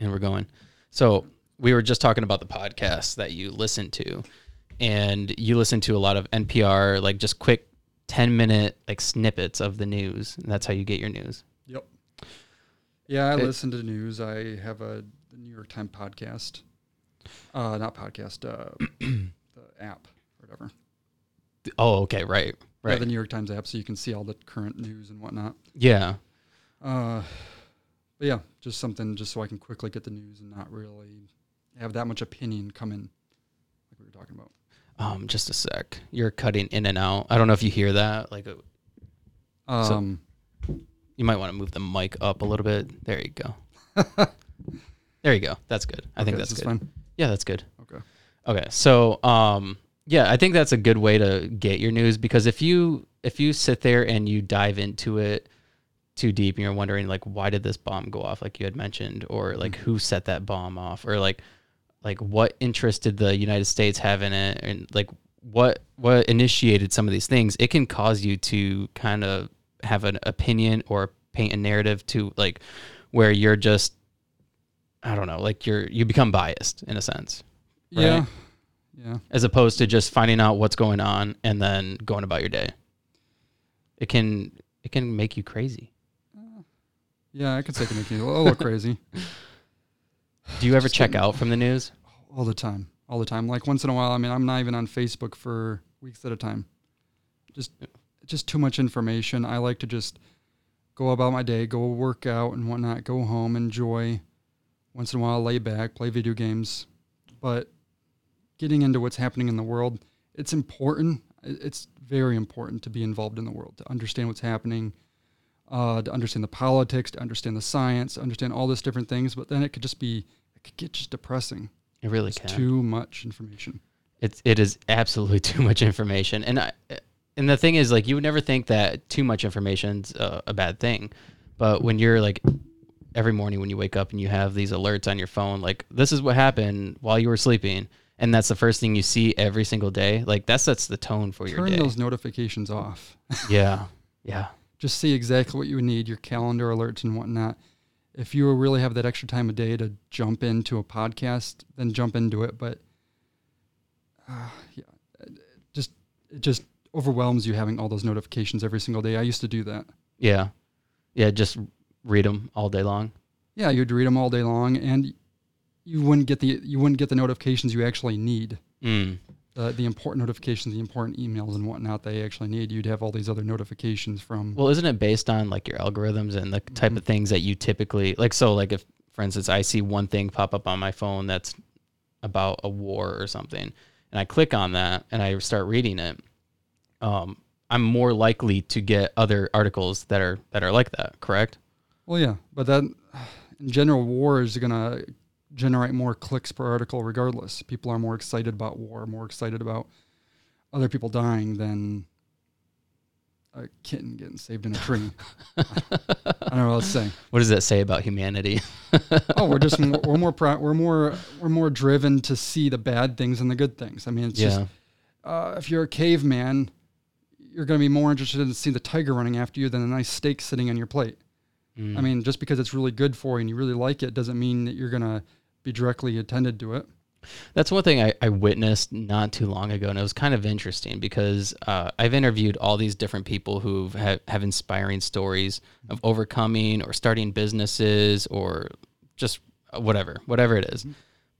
and we're going. So we were just talking about the podcasts that you listen to, and you listen to a lot of NPR, like just quick ten minute like snippets of the news. And that's how you get your news. Yep. Yeah, I It- listen to news. I have a the New York Times podcast. Uh, not podcast. Uh, the app, or whatever. Oh, okay, right, Yeah, right, the New York Times app, so you can see all the current news and whatnot. yeah. Uh, but yeah, just something just so I can quickly get the news and not really have that much opinion come in, like we were talking about. Um, just a sec. You're cutting in and out. I don't know if you hear that. Like, uh, Um, you might want to move the mic up a little bit. There you go. there you go. That's good. I think that's good. fine. Yeah, that's good. Okay. Okay. So, um, yeah, I think that's a good way to get your news because if you if you sit there and you dive into it too deep and you're wondering like why did this bomb go off like you had mentioned or like mm-hmm. who set that bomb off or like like what interest did the United States have in it and like what what initiated some of these things it can cause you to kind of have an opinion or paint a narrative to like where you're just I don't know like you're you become biased in a sense Yeah. Yeah. as opposed to just finding out what's going on and then going about your day. It can it can make you crazy. Yeah, I could take it can make you a little crazy Do you ever Just check out from the news? all the time. All the time. Like once in a while. I mean, I'm not even on Facebook for weeks at a time. Just, just too much information. I like to just go about my day, go work out and whatnot, go home, enjoy. Once in a while, lay back, play video games. But getting into what's happening in the world, it's important. It's very important to be involved in the world, to understand what's happening, uh, to understand the politics, to understand the science, understand all these different things. But then it could just be, it could get just depressing. It really It's can. too much information. It's it is absolutely too much information, and I, and the thing is, like, you would never think that too much information's uh, a bad thing, but when you're like every morning when you wake up and you have these alerts on your phone, like this is what happened while you were sleeping, and that's the first thing you see every single day, like that sets the tone for your day. Turn those notifications off. yeah, yeah, Just see exactly what you need, your calendar alerts and whatnot. If you really have that extra time of day to jump into a podcast, then jump into it. But uh, yeah, it just it just overwhelms you having all those notifications every single day. I used to do that. yeah, yeah. Just read them all day long. Yeah, you'd read them all day long, and you wouldn't get the you wouldn't get the notifications you actually need. Mm. The, the important notifications, the important emails and whatnot they actually need. You'd have all these other notifications from. Well, isn't it based on like your algorithms and the type Mhm. of things that you typically like? So, like if, for instance, I see one thing pop up on my phone that's about a war or something, and I click on that and I start reading it, um, I'm more likely to get other articles that are that are like that. Correct? Well, yeah, but that in general, war is going to generate more clicks per article, regardless. People are more excited about war, more excited about other people dying than a kitten getting saved in a tree. I don't know what else to say. What does that say about humanity? Oh, we're just more, we're more pro- we're more we're more driven to see the bad things and the good things. I mean, it's yeah, just uh, if you're a caveman, you're going to be more interested in seeing the tiger running after you than a nice steak sitting on your plate. Mm. I mean, just because it's really good for you and you really like it doesn't mean that you're going to be directly attended to it. That's one thing I, I witnessed not too long ago, and it was kind of interesting because uh, I've interviewed all these different people who have, have inspiring stories of overcoming or starting businesses or just whatever, whatever it is.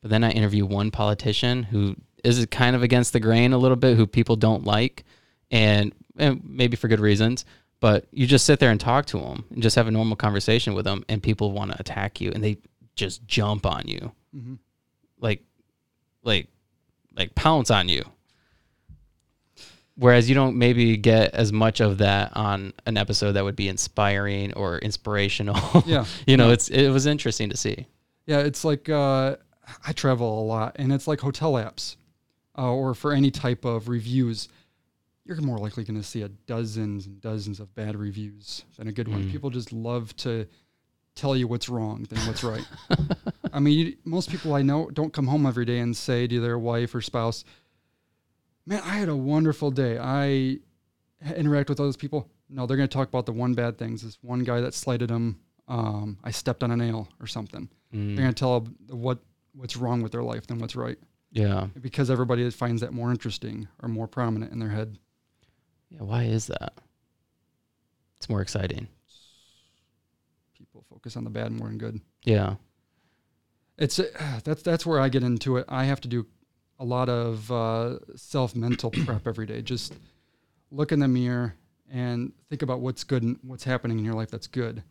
But then I interview one politician who is kind of against the grain a little bit, who people don't like, and, and maybe for good reasons. But you just sit there and talk to them and just have a normal conversation with them, and people want to attack you, and they just jump on you Mm-hmm. like like like pounce on you whereas you don't maybe get as much of that on an episode that would be inspiring or inspirational Yeah. you know No. it's it was interesting to see Yeah, it's like uh, I travel a lot, and it's like hotel apps, uh, or for any type of reviews. You're more likely going to see a dozens and dozens of bad reviews than a good one. Mm. People just love to tell you what's wrong than what's right. I mean, you, most people I know don't come home every day and say to their wife or spouse, "Man, I had a wonderful day. I interact with those people." No, they're going to talk about the one bad things. This one guy that slighted them. Um, I stepped on a nail or something Mm, They're gonna tell what what's wrong with their life than what's right yeah. because everybody finds that more interesting or more prominent in their head. Yeah. Why is that? It's more exciting. People focus on the bad more than good. Yeah. It's uh, that's that's where I get into it. I have to do a lot of uh, self mental prep every day. Just look in the mirror and think about what's good and what's happening in your life that's good.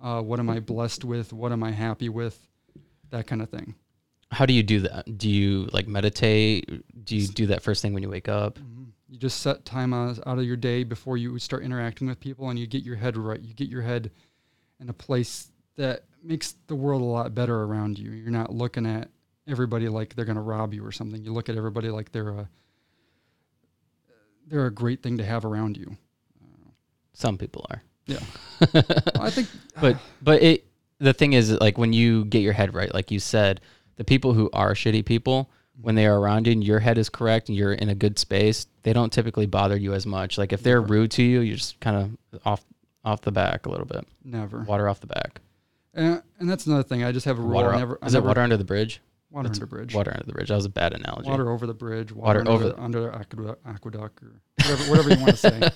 Uh, what am I blessed with? What am I happy with? That kind of thing. How do you do that? Do you like meditate? Do you do that first thing when you wake up? You just set time out of your day before you start interacting with people, and you get your head right. You get your head in a place that makes the world a lot better around you. You're not looking at everybody like they're going to rob you or something. You look at everybody like they're a they're a great thing to have around you. Some people are. Yeah. I think but uh, but it the thing is like when you get your head right like you said the people who are shitty people when they are around you and your head is correct and you're in a good space they don't typically bother you as much like if they're rude to you you're just kind of off off the back a little bit never. water off the back And, and that's another thing. I just have a rule. water I never, I is it never- water under the bridge Water That's under bridge. water under the bridge that was a bad analogy Water over the bridge. Water, Water under, over the, under the aqueduct, aqueduct or whatever, whatever you want to say.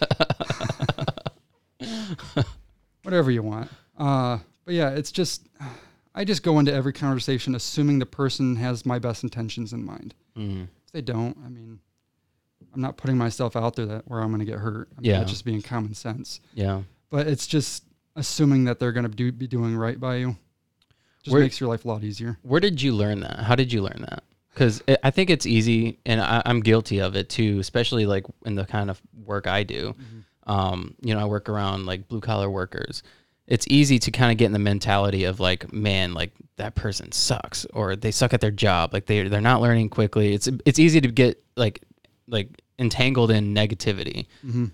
whatever you want. Uh, but yeah, it's just I just go into every conversation assuming the person has my best intentions in mind. Mm. If they don't, I mean, I'm not putting myself out there that where I'm going to get hurt. I mean, Yeah. just being common sense. yeah But it's just assuming that they're going to do, be doing right by you. Just Where- makes your life a lot easier. Where did you learn that? How did you learn that? Because I think it's easy, and I, I'm guilty of it too, especially like in the kind of work I do. Um, you know, I work around like blue collar workers. It's easy to kind of get in the mentality of like, man, like that person sucks, or they suck at their job, like they they're not learning quickly. It's it's easy to get like like entangled in negativity. Mm-hmm.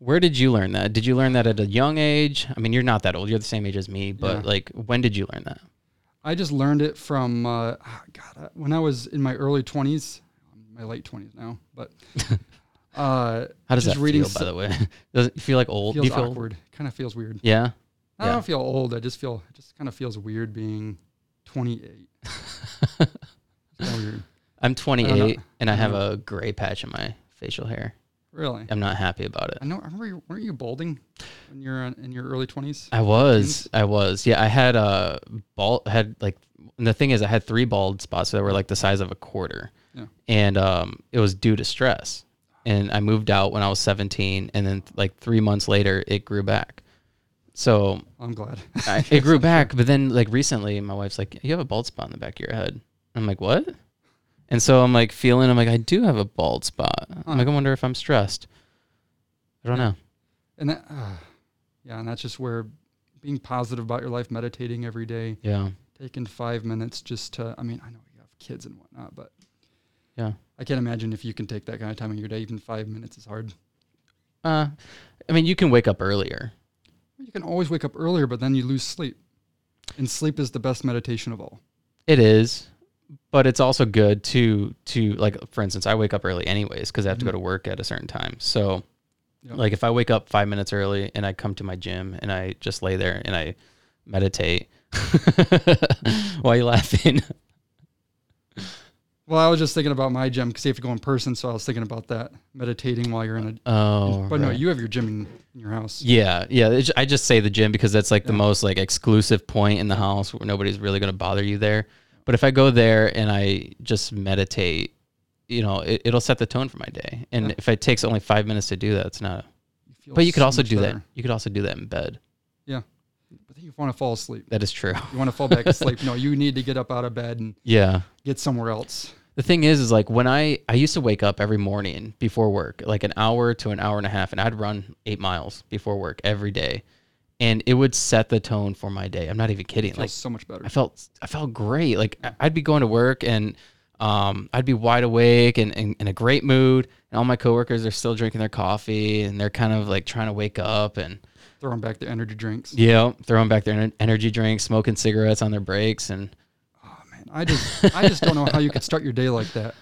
Where did you learn that? Did you learn that at a young age? I mean, you're not that old. You're the same age as me, but Yeah. like, when did you learn that? I just learned it from uh, ah, God uh, when I was in my early twenties, my late twenties now. But uh, How does that reading feel, by the way? Does it feel like old? Feels you feel awkward. Kind of feels weird. Yeah. I Yeah. don't feel old. I just feel it just kind of feels weird being twenty eight. weird. I'm I 28 and I I have a gray patch in my facial hair. Really? I'm not happy about it. I know. I remember you, weren't you balding when you're in in your early twenties? I was, I was. Yeah, I had a bald had like and the thing is I had three bald spots that were like the size of a quarter. Yeah. And um it was due to stress. And I moved out when I was 17 and then like 3 months later it grew back. So, I'm glad. I, it grew back, but then like recently my wife's like, "You have a bald spot in the back of your head." I'm like, "What?" And so I'm like feeling I'm like I do have a bald spot. I'm like I wonder if I'm stressed. I don't know. And that, uh, yeah, and that's just where being positive about your life, meditating every day, Yeah. taking five minutes just to. I mean, I know you have kids and whatnot, but Yeah. I can't imagine if you can take that kind of time in your day. Even five minutes is hard. Uh I mean, you can wake up earlier. You can always wake up earlier, but then you lose sleep. And sleep is the best meditation of all. It is, but it's also good to to like for instance, I wake up early anyways because I have to go Mhm. to work at a certain time. So, Yeah. like if I wake up five minutes early and I come to my gym and I just lay there and I meditate, why are you laughing? Well, I was just thinking about my gym because you have to go in person, so I was thinking about that meditating while you're in a. Oh, but no, you have your gym in, in your house. Yeah, yeah. I just say the gym because that's like the most like exclusive point in the house where nobody's really gonna bother you there. But if I go there and I just meditate, you know, it, it'll set the tone for my day. And Yeah. if it takes only five minutes to do that, it's not. You But you could so also much do that. You could also do that in bed. Yeah, but then you want to fall asleep. That is true. You want to fall back asleep. No, you need to get up out of bed and Yeah. get somewhere else. The thing is, is like when I I used to wake up every morning before work, like an hour to an hour and a half, and I'd run eight miles before work every day, and it would set the tone for my day. I'm not even kidding. Like so much better. I felt I felt great. Like I'd be going to work and um, I'd be wide awake and, and in a great mood. And all my coworkers are still drinking their coffee and they're kind of like trying to wake up and Throwing back their energy drinks. yeah, throwing back their energy drinks, smoking cigarettes on their breaks, and Oh man, I just I just don't know how you could start your day like that.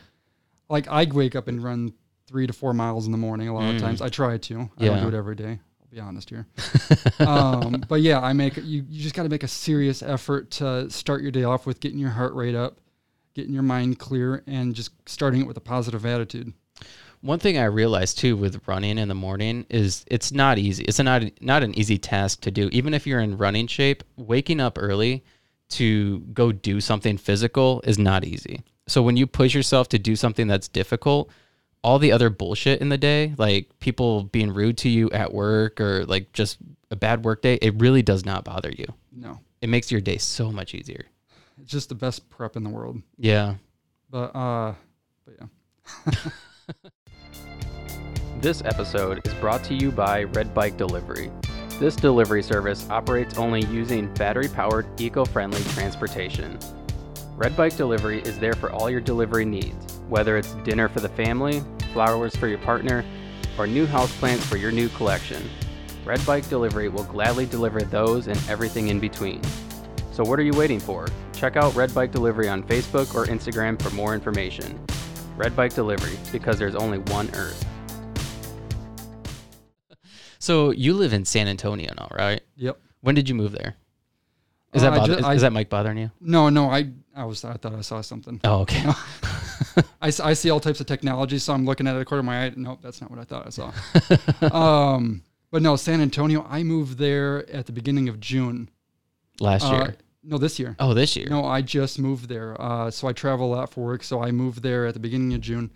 Like I'd wake up and run three to four miles in the morning. A lot Mm. of times I try to. I Yeah. don't do it every day. Be honest here. um, but yeah, I make you. You just got to make a serious effort to start your day off with getting your heart rate up, getting your mind clear, and just starting it with a positive attitude. One thing I realized too with running in the morning is it's not easy. It's not not an easy task to do. Even if you're in running shape, waking up early to go do something physical is not easy. So when you push yourself to do something that's difficult, all the other bullshit in the day, like people being rude to you at work or like just a bad work day, it really does not bother you. No, It makes your day so much easier. it's just the best prep in the world. Yeah. But uh, but yeah. This episode is brought to you by Red Bike Delivery. This delivery service operates only using battery powered, eco friendly transportation. Red Bike Delivery is there for all your delivery needs, whether it's dinner for the family, flowers for your partner, or new houseplants for your new collection. Red Bike Delivery will gladly deliver those and everything in between. So, what are you waiting for? Check out Red Bike Delivery on Facebook or Instagram for more information. Red Bike Delivery, because there's only one Earth. So you live in San Antonio now, right? Yep. When did you move there? Is Uh, that bother- ju- is, I- is that mic bothering you? No, no. I I was I thought I saw something. Oh, okay. I, I see all types of technology, so I'm looking at it a quarter of my eye. Nope, that's not what I thought I saw. um, but no, San Antonio. I moved there at the beginning of June. Last Uh, year. no, this year. Oh, this year. No, I just moved there. Uh, so I travel a lot for work. So I moved there at the beginning of June,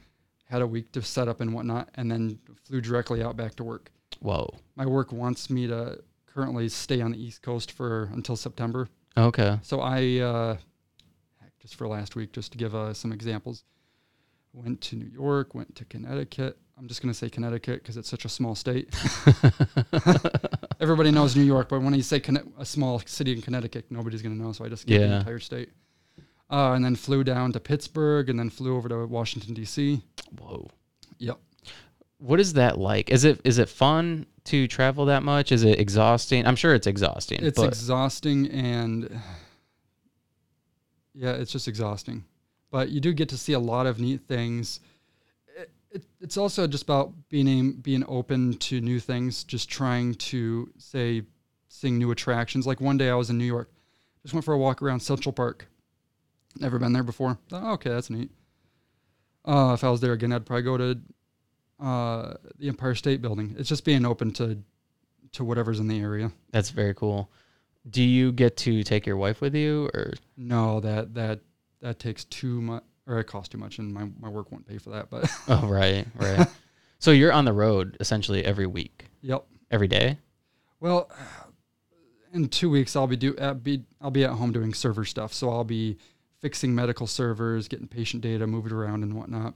had a week to set up and whatnot, and then flew directly out back to work. Whoa. My work wants me to currently stay on the East Coast for until September. Okay. So I, uh, just for last week, just to give uh, some examples, went to New York, went to Connecticut. I'm just going to say Connecticut because it's such a small state. Everybody knows New York, but when you say Conne- a small city in Connecticut, nobody's going to know. So I just gave the Yeah. entire state. Uh, and then flew down to Pittsburgh and then flew over to Washington, D.C. Whoa. Yep. What is that like? Is it is it fun to travel that much? Is it exhausting? I'm sure it's exhausting. It's exhausting and yeah, it's just exhausting. But you do get to see a lot of neat things. It, it, it's also just about being being open to new things, just trying to say seeing new attractions. Like one day I was in New York, just went for a walk around Central Park. Never been there before. Oh, okay, that's neat. Uh, if I was there again, I'd probably go to uh, the Empire State Building. It's just being open to to whatever's in the area. that's very cool. Do you get to take your wife with you or No, that that that takes too much, or it costs too much, and my, my work won't pay for that. But Oh, right, right. so you're on the road essentially every week, yep. every day? Well, in two weeks I'll be do uh, be I'll be at home doing server stuff. So I'll be fixing medical servers, getting patient data, moving around and whatnot.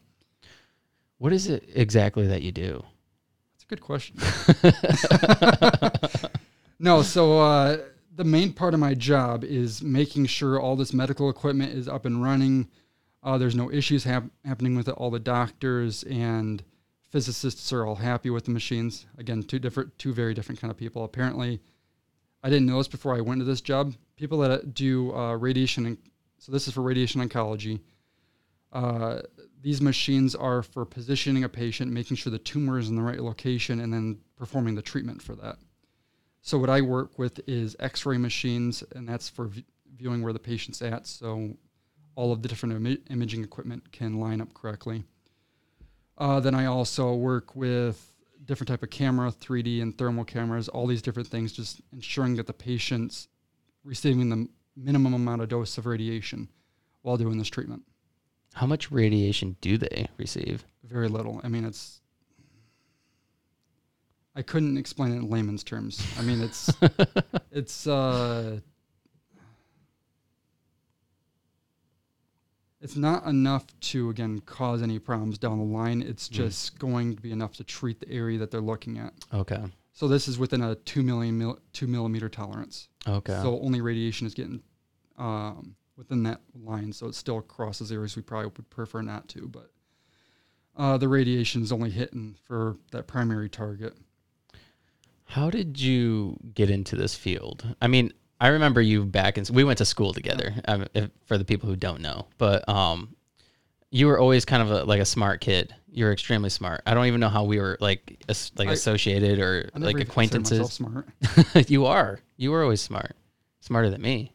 What is it exactly that you do? That's a good question. no, so uh, the main part of my job is making sure all this medical equipment is up and running. Uh, there's no issues hap- happening with it. All the doctors and physicists are all happy with the machines. Again, two different, two very different kind of people. Apparently, I didn't know this before I went to this job. People that do uh, radiation, so this is for radiation oncology. Uh, these machines are for positioning a patient, making sure the tumor is in the right location, and then performing the treatment for that. So what I work with is X-ray machines, and that's for v- viewing where the patient's at, so all of the different Im- imaging equipment can line up correctly. Uh, then I also work with different type of camera, 3D and thermal cameras, all these different things, just ensuring that the patient's receiving the minimum amount of dose of radiation while doing this treatment. How much radiation do they receive? Very little. I mean, it's. I couldn't explain it in layman's terms. I mean, it's it's uh, it's not enough to again cause any problems down the line. It's Mm. just going to be enough to treat the area that they're looking at. Okay. So this is within a two million mil, two millimeter tolerance. Okay. So only radiation is getting um, within that line. So it still crosses areas we probably would prefer not to, but uh, the radiation is only hitting for that primary target. How did you get into this field? I mean, I remember you back in we went to school together. Um, if, for the people who don't know, but um, you were always kind of a, like a smart kid. You were extremely smart. I don't even know how we were like as, like I- associated or I like even considered myself acquaintances. Smart. you are. You were always smart. Smarter than me.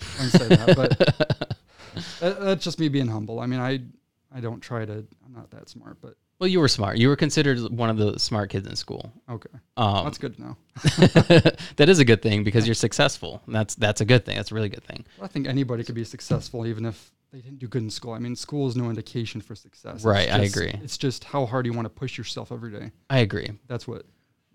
I wouldn't say that, but that, that's just me being humble. I mean, I I don't try to. I'm not that smart, but Well, you were smart. You were considered one of the smart kids in school. okay, Um, that's good to know. that is a good thing because you're successful. That's that's a good thing. That's a really good thing. I think anybody could be successful even if they didn't do good in school. I mean, school is no indication for success. Right, I agree. It's just how hard you want to push yourself every day. I agree. That's what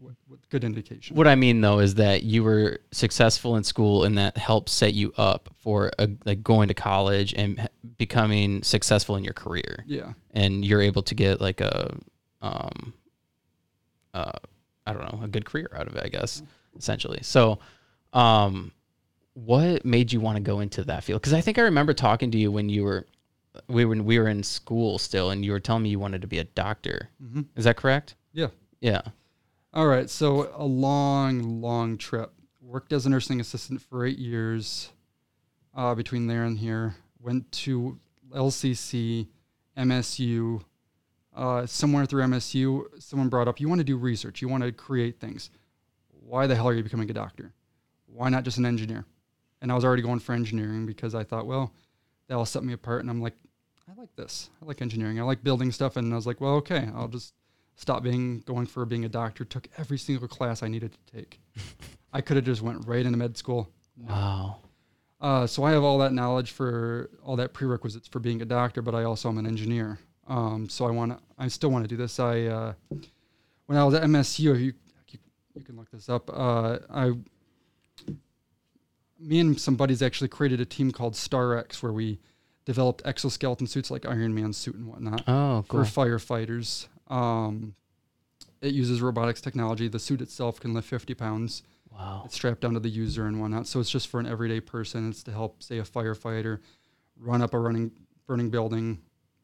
what, what good indication. What I mean though is that you were successful in school, and that helped set you up for a, like going to college and becoming successful in your career. yeah, And you're able to get like a, um, uh, I don't know, a good career out of it. I guess essentially. So, um, what made you want to go into that field? Because I think I remember talking to you when you were, we were we were in school still, and you were telling me you wanted to be a doctor. hmm Is that correct? yeah. Yeah. All right, so a long, long trip. Worked as a nursing assistant for eight years. Uh, between there and here, went to LCC, MSU. Uh, somewhere through MSU, someone brought up, "You want to do research? You want to create things? Why the hell are you becoming a doctor? Why not just an engineer?" And I was already going for engineering because I thought, well, that'll set me apart. And I'm like, I like this. I like engineering. I like building stuff. And I was like, well, okay, I'll just stop being going for being a doctor. Took every single class I needed to take. I could have just went right into med school. Wow. Uh, so I have all that knowledge for all that prerequisites for being a doctor, but I also am an engineer. Um, so I want to, I still want to do this. I, uh, when I was at MSU, you, you, you can look this up. Uh, I, me and some buddies actually created a team called Star X where we developed exoskeleton suits like Iron Man suit and whatnot Oh, cool. for firefighters. Um, it uses robotics technology. The suit itself can lift 50 pounds. Wow. It's strapped down to the user and whatnot. So it's just for an everyday person. It's to help, say, a firefighter run up a running burning building,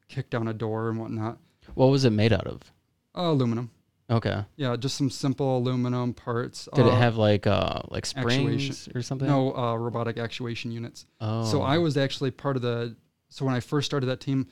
kick down a door and whatnot. What was it made out of? Uh, aluminum. Okay. Yeah, just some simple aluminum parts. Did it Uh, have like uh like springs or something? no uh, robotic actuation units? Oh. So I was actually part of the. So when I first started that team,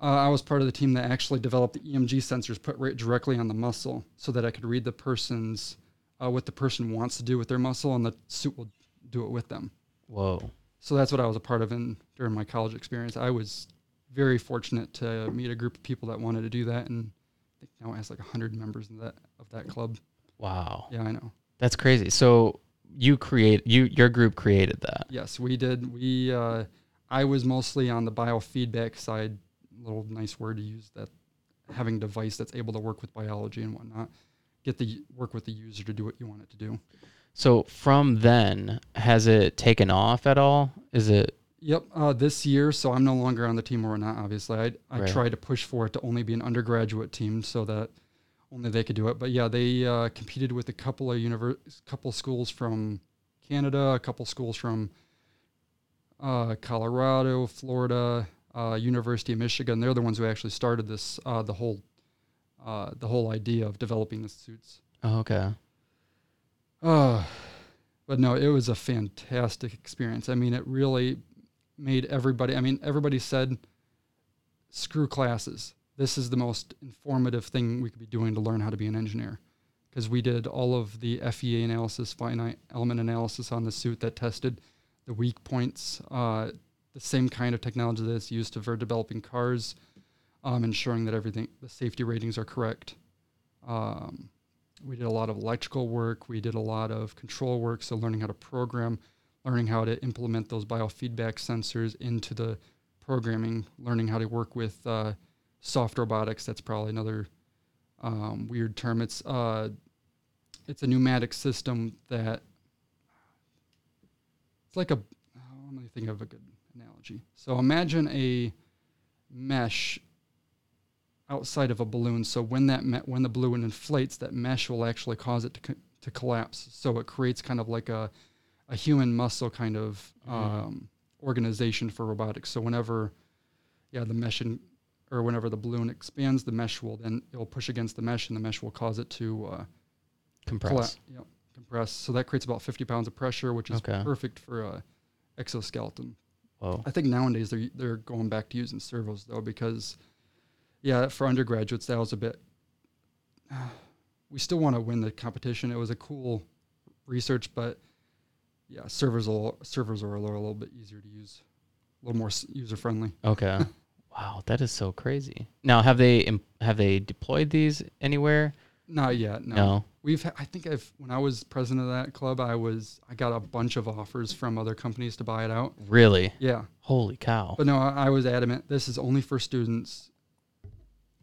uh, I was part of the team that actually developed the EMG sensors put right directly on the muscle, so that I could read the person's uh, what the person wants to do with their muscle, and the suit will do it with them. Whoa. So that's what I was a part of in during my college experience. I was very fortunate to meet a group of people that wanted to do that, and I think now it has like hundred members in that of that club. Wow. Yeah, I know. That's crazy. So you create you your group created that. Yes, we did. We uh, I was mostly on the biofeedback side. Little nice word to use that having a device that's able to work with biology and whatnot. Get the work with the user to do what you want it to do. So from then, has it taken off at all? Is it Yep. Uh, this year, so I'm no longer on the team or not. Obviously, I I Right. tried to push for it to only be an undergraduate team so that only they could do it. But yeah, they uh, competed with a couple of univers- couple schools from Canada, a couple schools from uh, Colorado, Florida, uh, University of Michigan. They're the ones who actually started this uh, the whole uh, the whole idea of developing the suits. oh, okay? Uh, but no, it was a fantastic experience. I mean, it really made everybody, I mean, everybody said, screw classes. This is the most informative thing we could be doing to learn how to be an engineer. Because we did all of the FEA analysis, finite element analysis on the suit that tested the weak points, uh, the same kind of technology that's used for developing cars, um, ensuring that everything, the safety ratings are correct. Um, we did a lot of electrical work. We did a lot of control work. So learning how to program, learning how to implement those biofeedback sensors into the programming, learning how to work with uh, soft robotics. That's probably another um, weird term. It's uh, it's a pneumatic system that it's like a. oh, me think of a good analogy. So imagine a mesh outside of a balloon. So when that me- when the balloon inflates, that mesh will actually cause it to co- to collapse. So it creates kind of like a a human muscle kind of Mhm. um, organization for robotics. So whenever yeah the mesh in, or whenever the balloon expands, the mesh will then it will push against the mesh, and the mesh will cause it to uh, Compress. collapse. Yep, compress. So that creates about 50 pounds of pressure, which is Okay. perfect for a exoskeleton. I think nowadays they're they're going back to using servos though because, yeah, for undergraduates that was a bit. we still want to win the competition. It was a cool research, but yeah, servos will servos are a little, a little bit easier to use, a little more user friendly. Okay. wow, that is so crazy. Now, have they have they deployed these anywhere? Not yet. No. No. We've ha- I think I've when I was president of that club, I was I got a bunch of offers from other companies to buy it out. Really? Yeah. Holy cow. But no, I, I was adamant. This is only for students.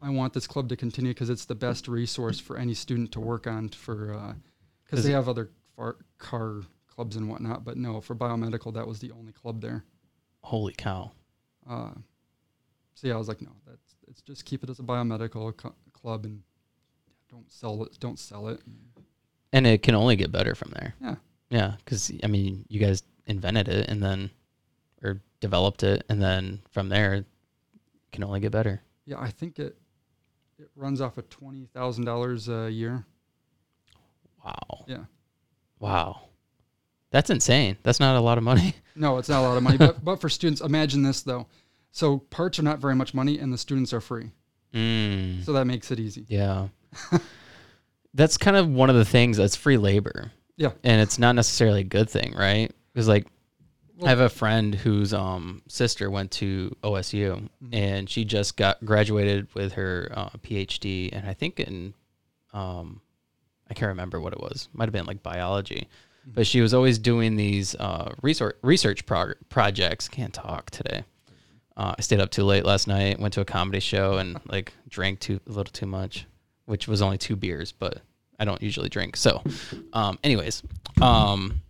I want this club to continue because it's the best resource for any student to work on for, because Is they have other far, car clubs and whatnot. But no, for biomedical, that was the only club there. Holy cow. Uh, so yeah, I was like, no, that's it's just keep it as a biomedical co- club and don't sell it. Don't sell it. And it can only get better from there. Yeah. Yeah, because I mean, you guys invented it and then, or developed it, and then from there, it can only get better. Yeah, I think it it runs off of twenty thousand dollars a year. Wow. Yeah. Wow. That's insane. That's not a lot of money. No, it's not a lot of money, but but for students, imagine this though. So parts are not very much money, and the students are free. Mm. So that makes it easy. Yeah. that's kind of one of the things that's free labor. Yeah. And it's not necessarily a good thing, right? Because like Well- I have a friend whose um sister went to OSU Mhm. and she just got graduated with her uh, PhD and I think in um I can't remember what it was. Might have been like biology. But she was always doing these uh, research research prog- projects. Can't talk today. Uh, I stayed up too late last night. Went to a comedy show and like drank too a little too much, which was only two beers, but I don't usually drink. So, um, anyways, um,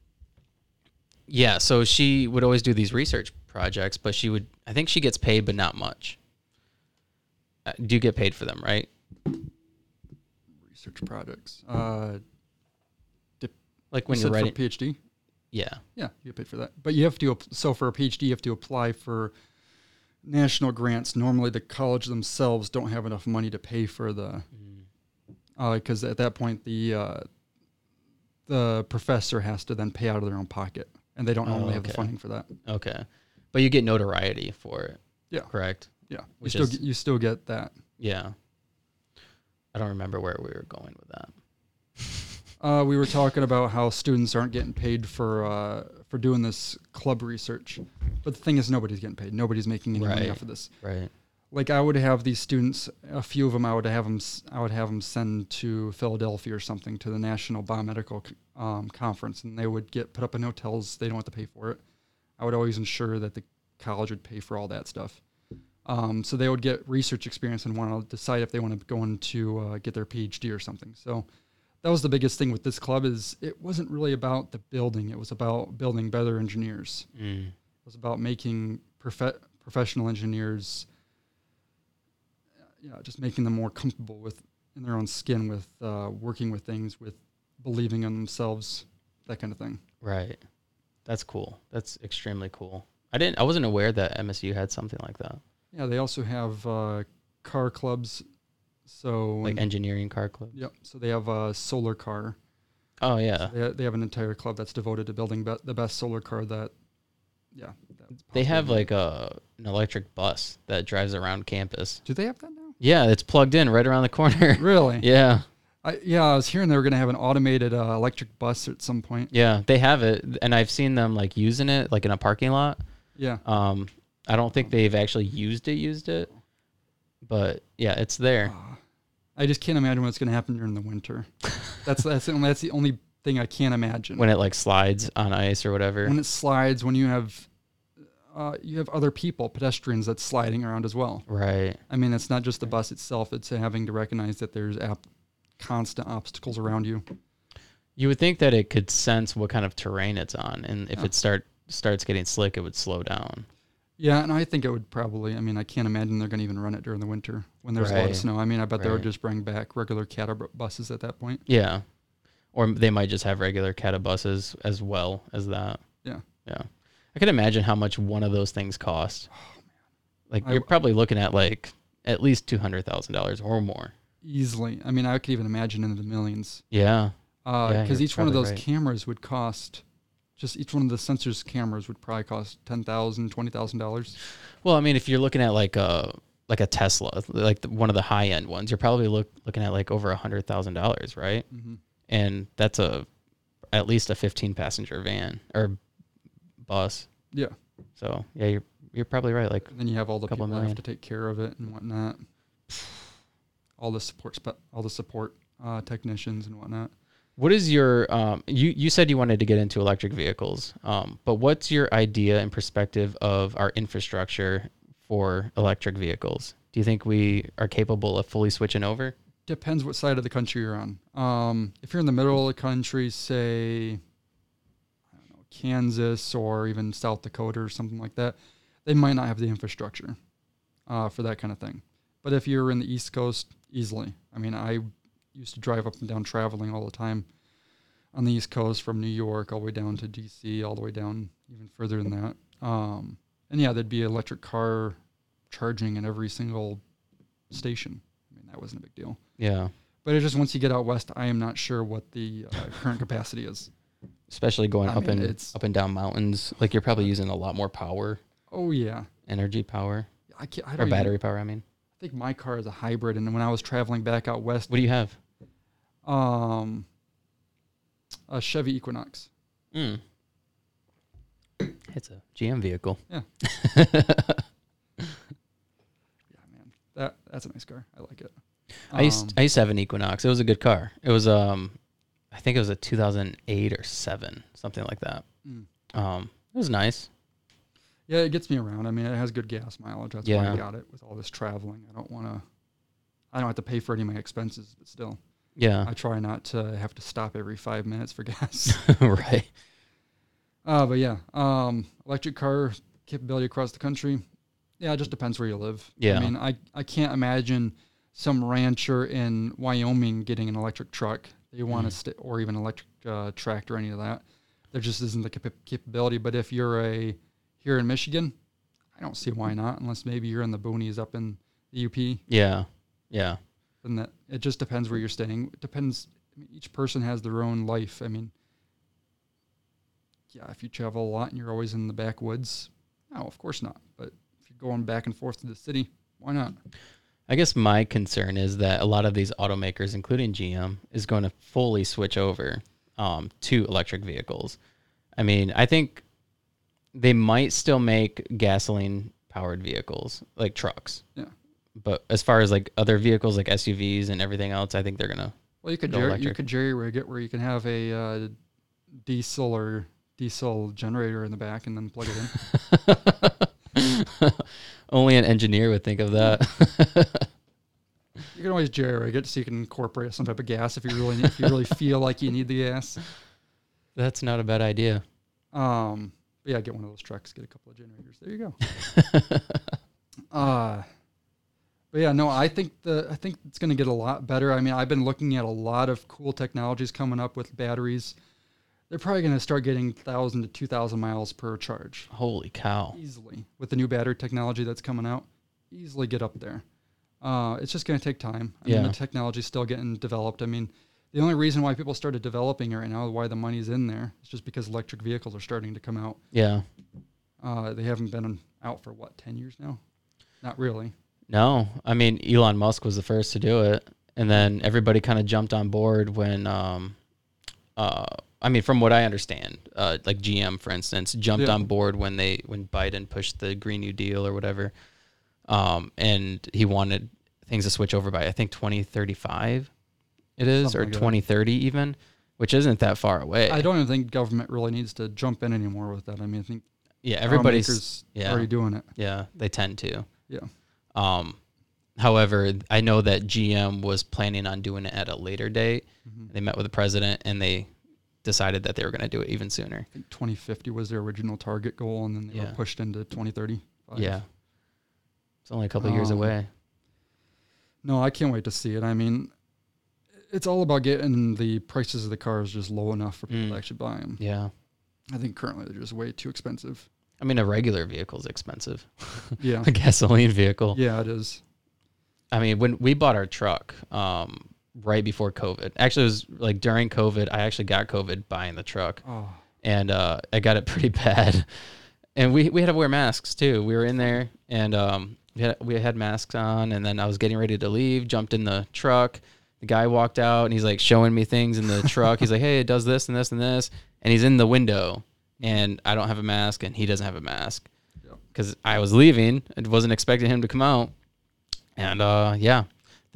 yeah. So she would always do these research projects, but she would. I think she gets paid, but not much. Uh, do you get paid for them, right? Research projects. Uh, Like when you you're writing. for a PhD. yeah. Yeah, you get paid for that. But you have to. So for a PhD, you have to apply for national grants. Normally, the college themselves don't have enough money to pay for the because at that point the uh, the professor has to then pay out of their own pocket, and they don't Oh, normally have the funding for that. Okay. But you get notoriety for it. Yeah. Correct. Yeah, you Which still is- get, you still get that. Yeah. I don't remember where we were going with that. Uh, we were talking about how students aren't getting paid for uh, for doing this club research, but the thing is, nobody's getting paid. Nobody's making any money off of this. Right. Like I would have these students, a few of them, I would have them, I would have them send to Philadelphia or something to the National Biomedical um, Conference, and they would get put up in hotels. They don't have to pay for it. I would always ensure that the college would pay for all that stuff. Um, so they would get research experience and want to decide if they want to go into uh, get their PhD or something. So that was the biggest thing with this club is it wasn't really about the building. It was about building better engineers. Mm. It was about making profe- professional engineers, yeah, just making them more comfortable with in their own skin with uh, working with things, with believing in themselves, that kind of thing. Right. That's cool. That's extremely cool. I didn't I wasn't aware that MSU had something like that. Yeah, they also have uh, car clubs. So Like engineering car club. yep. So they have a solar car. Oh yeah. They, they have an entire club that's devoted to building be- the best solar car that. Yeah. that They have like a an electric bus that drives around campus. Do they have that now? Yeah, it's plugged in right around the corner. Really? yeah. I, yeah, I was hearing they were going to have an automated uh, electric bus at some point. Yeah, they have it and I've seen them like using it like in a parking lot. Yeah. Um I don't think they've actually used it used it. But yeah, it's there. Ah, I just can't imagine what's going to happen during the winter. That's that's the only, that's the only thing I can't imagine. When it like slides on ice or whatever. when it slides, when you have uh, you have other people, pedestrians that's sliding around as well. right. I mean, it's not just the bus itself; it's having to recognize that there's ap- constant obstacles around you. You would think that it could sense what kind of terrain it's on, and if Yeah. it start starts getting slick, it would slow down. Yeah, and I think it would probably. I mean, I can't imagine they're going to even run it during the winter when there's a lot of snow. I mean, I bet they would just bring back regular CATA buses at that point. Yeah, or they might just have regular CATA buses as well as that. Yeah. yeah. I can imagine how much one of those things cost. Like I- you're probably looking at like at least two hundred thousand dollars or more. Easily. I mean, I could even imagine into the millions. Yeah, Because Yeah, each one of those right. cameras would cost just each one of the sensors cameras would probably cost ten thousand, twenty thousand dollars. Well, I mean, if you're looking at like a like a Tesla, like the, one of the high end ones, you're probably look, looking at like over a hundred thousand dollars, right? Mm-hmm. And that's a at least a 15 passenger van or bus. Yeah. So yeah, you're you're probably right. Like And then you have all the people that have to take care of it and whatnot. All the support, spe- all the support uh, technicians and whatnot. What is your um you you said you wanted to get into electric vehicles. Um but what's your idea and perspective of our infrastructure for electric vehicles? Do you think we are capable of fully switching over? Depends what side of the country you're on. Um, if you're in the middle of the country, say, I don't know, Kansas or even South Dakota or something like that, they might not have the infrastructure uh, for that kind of thing. But if you're in the East Coast, easily. I mean, I used to drive up and down traveling all the time on the East Coast from New York all the way down to DC, all the way down even further than that. Um, and yeah, there'd be electric car charging in every single station. I mean, that wasn't a big deal. Yeah. But it's just once you get out west, I am not sure what the uh, current capacity is. Especially going I up mean, and it's- up and down mountains. Like you're probably using a lot more power, Oh yeah, energy power I can't. I or don't even- battery power, I mean. I think my car is a hybrid, and when I was traveling back out west, What do you have? um, a Chevy Equinox. Mm. It's a GM vehicle. Yeah, Yeah, man, that that's a nice car. I like it. I used Um, I used to have an Equinox. It was a good car. It was um, I think it was a 2008 or seven, something like that. Mm. Um, it was nice. yeah, it gets me around. I mean, it has good gas mileage. That's why Yeah. I got it with all this traveling. I don't want to. I don't have to pay for any of my expenses, but still, Yeah, I try not to have to stop every five minutes for gas. right. Uh, but yeah, um, electric car capability across the country. Yeah, it just depends where you live. Yeah. I mean, I, I can't imagine some rancher in Wyoming getting an electric truck. They want to Mhm. st- or even electric uh, tractor, any of that. There just isn't the capa- capability. But if you're a here in Michigan, I don't see why not, unless maybe you're in the boonies up in the UP. Yeah, yeah, Then that it just depends where you're staying. It depends. I mean, each person has their own life. I mean, yeah, if you travel a lot and you're always in the backwoods, no, of course not. But if you're going back and forth to the city, why not? I guess my concern is that a lot of these automakers, including GM, is going to fully switch over um, to electric vehicles. I mean, I think they might still make gasoline powered vehicles like trucks. Yeah. But as far as like other vehicles like SUVs and everything else, I think they're gonna. Well, you could Go jerry, you could jerry rig it where you can have a uh, diesel or diesel generator in the back and then plug it in. Only an engineer would think of that. You can always jerry rig it so you can incorporate some type of gas if you really if you really feel like you need the gas. That's not a bad idea. Um, but yeah, get one of those trucks, get a couple of generators. There you go. uh, but yeah, no, I think the I think it's going to get a lot better. I mean, I've been looking at a lot of cool technologies coming up with batteries. They're probably going to start getting thousand to two thousand miles per charge Holy cow! easily with the new battery technology that's coming out. Easily get up there. Uh, it's just going to take time. I mean, Yeah. the technology's still getting developed. I mean, the only reason why people started developing it right now, why the money's in there, is just because electric vehicles are starting to come out. Yeah. Uh, they haven't been out for what ten years now? Not really. No, I mean Elon Musk was the first to do it, and then everybody kind of jumped on board when, um, uh, I mean, from what I understand, uh, like GM, for instance, jumped Yeah. on board when they when Biden pushed the Green New Deal or whatever, um, and he wanted things to switch over by I think 2035, it is Something or like 2030 even, which isn't that far away. I don't even think government really needs to jump in anymore with that. I mean, I think yeah, everybody's yeah. already doing it. Yeah, they tend to. Yeah. Um, however, I know that GM was planning on doing it at a later date. Mhm. They met with the president and they decided that they were going to do it even sooner. I think 2050 was their original target goal, and then they Yeah. were pushed into 2030. Yeah. It's only a couple years Um, away. No, I can't wait to see it. I mean, it's all about getting the prices of the cars just low enough for people Mm. to actually buy them. Yeah. I think currently they're just way too expensive. I mean, a regular vehicle is expensive. Yeah. a gasoline vehicle. yeah, it is. I mean, when we bought our truck, um, right before COVID, actually, it was like during COVID, I actually got COVID buying the truck. Oh, and uh, I got it pretty bad. And we we had to wear masks too. We were in there, and um, we had we had masks on, and then I was getting ready to leave. Jumped in the truck. The guy walked out, and he's like showing me things in the truck. He's like, "Hey, it does this and this and this," and he's in the window, and I don't have a mask, and he doesn't have a mask because I was leaving. I wasn't expecting him to come out, and uh, yeah.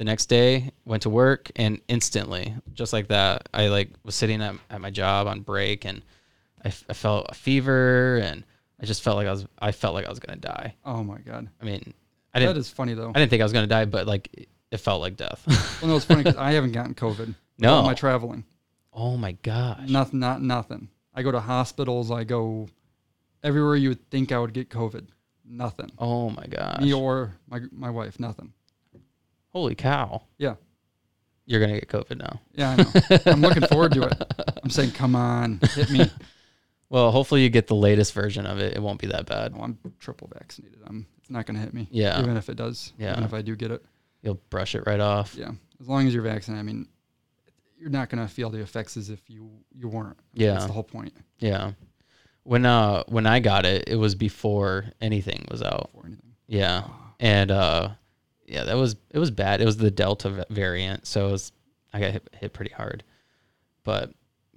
The next day, went to work, and instantly, just like that, I like was sitting at, at my job on break, and I, f- I felt a fever, and I just felt like I was I felt like I was gonna die. Oh my god, I mean, I that didn't is funny though. I didn't think I was gonna die, but like it- it felt like death. Well, no, it's funny because I haven't gotten COVID. with No. all my traveling, oh my gosh. nothing, not nothing. I go to hospitals. I go everywhere you would think I would get COVID. Nothing. Oh my gosh. Me or my my wife. Nothing. Holy cow. Yeah. You're gonna get COVID now. Yeah, I know. I'm looking forward to it. I'm saying, come on, hit me. Well, hopefully you get the latest version of it. It won't be that bad. Oh, I'm triple vaccinated. I'm. It's not going to hit me. Yeah. Even if it does. Yeah. Even if I do get it. You'll brush it right off. Yeah. As long as you're vaccinated, I mean, you're not going to feel the effects as if you you weren't. Yeah. That's the whole point. Yeah. When uh when I got it, it was before anything was out. For anything. Yeah. And uh yeah, that was it was bad. It was the Delta variant, so it was I got hit, hit pretty hard. But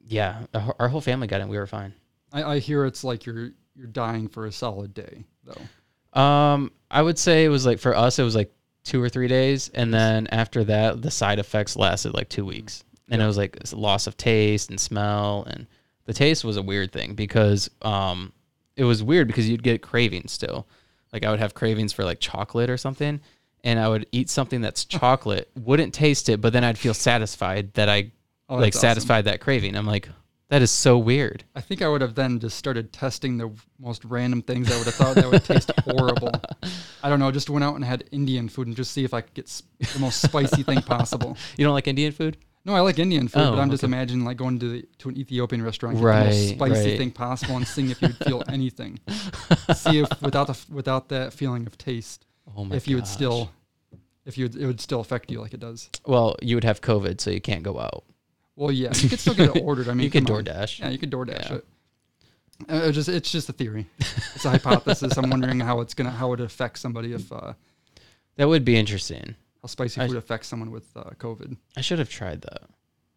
yeah, our whole- family got it. We were fine. I, I hear it's like you're you're dying for a solid day though. Um, I would say it was like for us, it was like two or three days, and then after that, the side effects lasted like two weeks, and it was like loss of taste and smell, and the taste was a weird thing because um, it was weird because you'd get cravings still, like I would have cravings for like chocolate or something, and I would eat something that's chocolate, wouldn't taste it, but then I'd feel satisfied that I Oh, like that's awesome. satisfied that craving. I'm like, that is so weird. I think I would have then just started testing the most random things I would have thought that would taste horrible. I don't know. Just went out and had Indian food and just see if I could get the most spicy thing possible. You don't like Indian food? No, I like Indian food, Oh, but I'm just okay. imagining like going to the, to an Ethiopian restaurant, get the Right, most spicy right. thing possible, and seeing if you'd feel anything. See if without the without that feeling of taste, Oh my if you would gosh. still, if you would, it would still affect you like it does. Well, you would have COVID, so you can't go out. Well, yeah, you could still get it ordered. I mean, you can come on. DoorDash. Yeah, you could DoorDash Yeah. it. Uh, it's just it's just a theory. It's a hypothesis. I'm wondering how it's gonna how it affects somebody if uh, That would be interesting. how spicy I- food affects someone with uh, COVID. I should have tried that.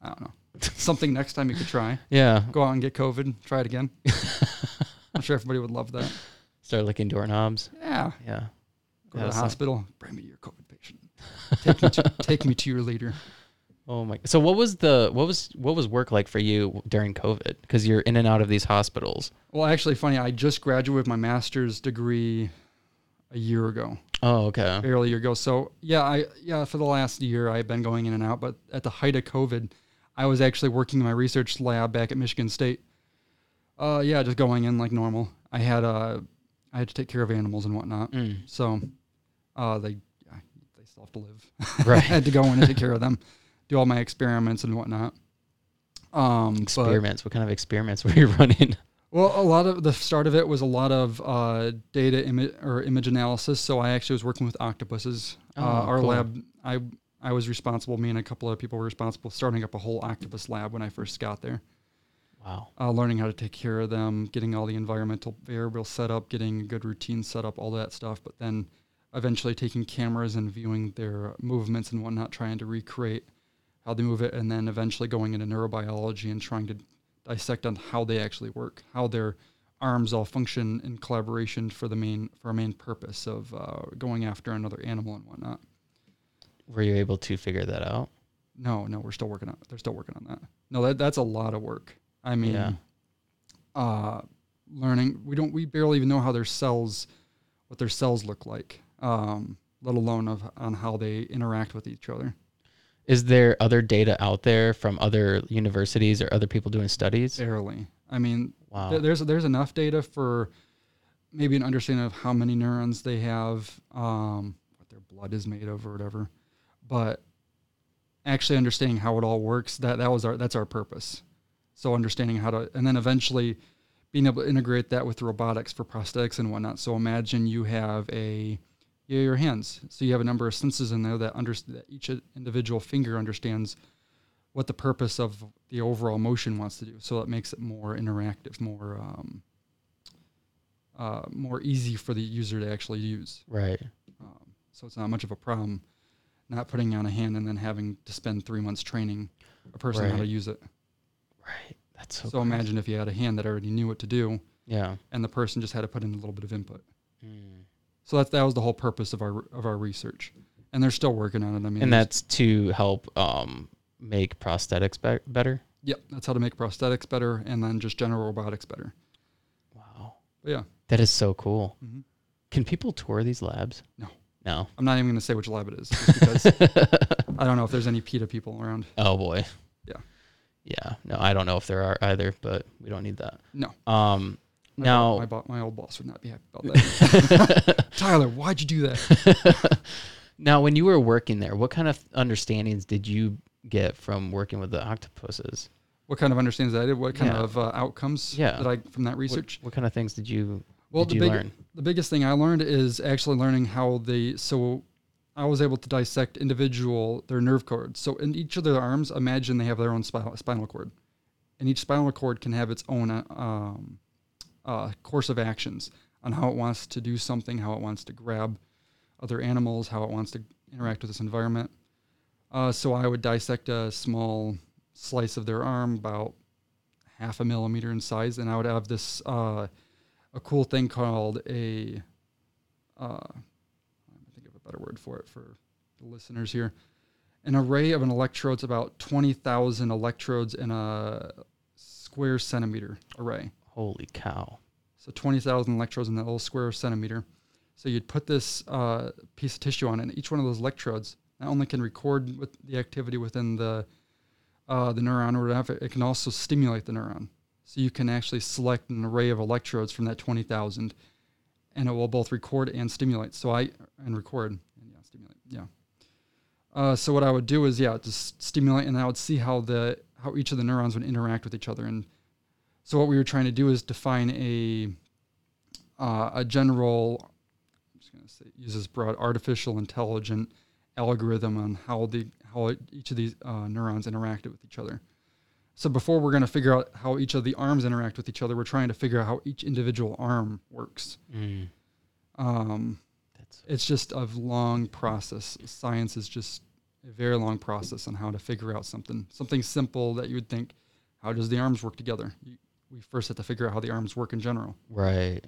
I don't know. Something next time you could try. Yeah. Go out and get COVID. Try it again. I'm sure everybody would love that. Start licking doorknobs. Yeah. Yeah. Go to the hospital. Bring me your COVID patient. Take me to take me to your leader. Oh my. So what was the what was what was work like for you during COVID? Because you're in and out of these hospitals. Well, actually, funny. I just graduated with my master's degree a year ago. Oh, okay. barely a year ago. So yeah, I yeah for the last year I've been going in and out. But at the height of COVID, I was actually working in my research lab back at Michigan State. Uh, yeah, just going in like normal. I had uh, I had to take care of animals and whatnot. Mm. So, uh, they they still have to live. Right. I had to go in and take care of them, do all my experiments and whatnot. Um, but- Experiments. what kind of experiments were you running? well, a lot of the start of it was a lot of uh, data image or image analysis. So I actually was working with octopuses. Oh, uh, our cool. lab, I I was responsible. Me and a couple of people were responsible starting up a whole octopus lab when I first got there. Wow. Uh, learning how to take care of them, getting all the environmental variables set up, getting a good routine set up, all that stuff. But then eventually taking cameras and viewing their movements and whatnot, trying to recreate how they move it, and then eventually going into neurobiology and trying to dissect on how they actually work, how their arms all function in collaboration for the main for a main purpose of uh, going after another animal and whatnot. Were you able to figure that out? No, no, we're still working on. They're still working on that. No, that that's a lot of work. I mean, Yeah. uh, learning. We don't. We barely even know how their cells, what their cells look like. Um, let alone of on how they interact with each other. Is there other data out there from other universities or other people doing studies? Barely. I mean, Wow. There- There's there's enough data for maybe an understanding of how many neurons they have, um, what their blood is made of, or whatever. But actually understanding how it all works that that was our that's our purpose. So understanding how to, and then eventually being able to integrate that with robotics for prosthetics and whatnot. So imagine you have a your hands. So you have a number of senses in there that under that each individual finger understands what the purpose of the overall motion wants to do. So it makes it more interactive, more um, uh, more easy for the user to actually use. Right. Um, so it's not much of a problem not putting on a hand and then having to spend three months training a person how to use it. Right. That's so. So, imagine if you had a hand that already knew what to do Yeah. and the person just had to put in a little bit of input. Mm. So that's that was the whole purpose of our of our research, and they're still working on it. I mean, And that's to help um make prosthetics be- better. yep, that's how to make prosthetics better, and then just general robotics better. Wow. But yeah, That is so cool. Mhm. Can people tour these labs? No. No. I'm not even going to say which lab it is because I don't know if there's any PETA people around. Oh boy. Yeah. Yeah. No, I don't know if there are either, but we don't need that. No. Um My now bo- my, bo- my old boss would not be happy about that. Tyler, why'd you do that? now when you were working there, what kind of understandings did you get from working with the octopuses? What kind of understandings did I did? What kind Yeah. of uh, outcomes Yeah. that I from that What- research? What, kind of things did you Well, did the you big, learn? the biggest thing I learned is actually learning how they. So, I was able to dissect individual their nerve cords. So, in each of their arms, imagine they have their own spinal, spinal cord, and each spinal cord can have its own uh, um, uh, course of actions on how it wants to do something, how it wants to grab other animals, how it wants to interact with this environment. Uh, so, I would dissect a small slice of their arm, about half a millimeter in size, and I would have this. Uh, a cool thing called a uh, I think of a better word for it for the listeners here. An array of an electrodes, about twenty thousand electrodes in a square centimeter array. Holy cow. So twenty thousand electrodes in that little square centimeter. So you'd put this uh, piece of tissue on it, and each one of those electrodes not only can record with the activity within the uh, the neuron or whatever, it can also stimulate the neuron. So you can actually select an array of electrodes from that twenty thousand, and it will both record and stimulate. So I and record and yeah, stimulate. Yeah. Uh, so what I would do is yeah, just stimulate, and I would see how the how each of the neurons would interact with each other. And so what we were trying to do is define a uh, a general, I'm just going to say, use this broad artificial intelligent algorithm on how the how each of these uh, neurons interacted with each other. So before we're going to figure out how each of the arms interact with each other, we're trying to figure out how each individual arm works. Mm, Um, that's it's just a long process. Science is just a very long process on how to figure out something. Something simple that you would think, how does the arms work together? You, we first have to figure out how the arms work in general. right.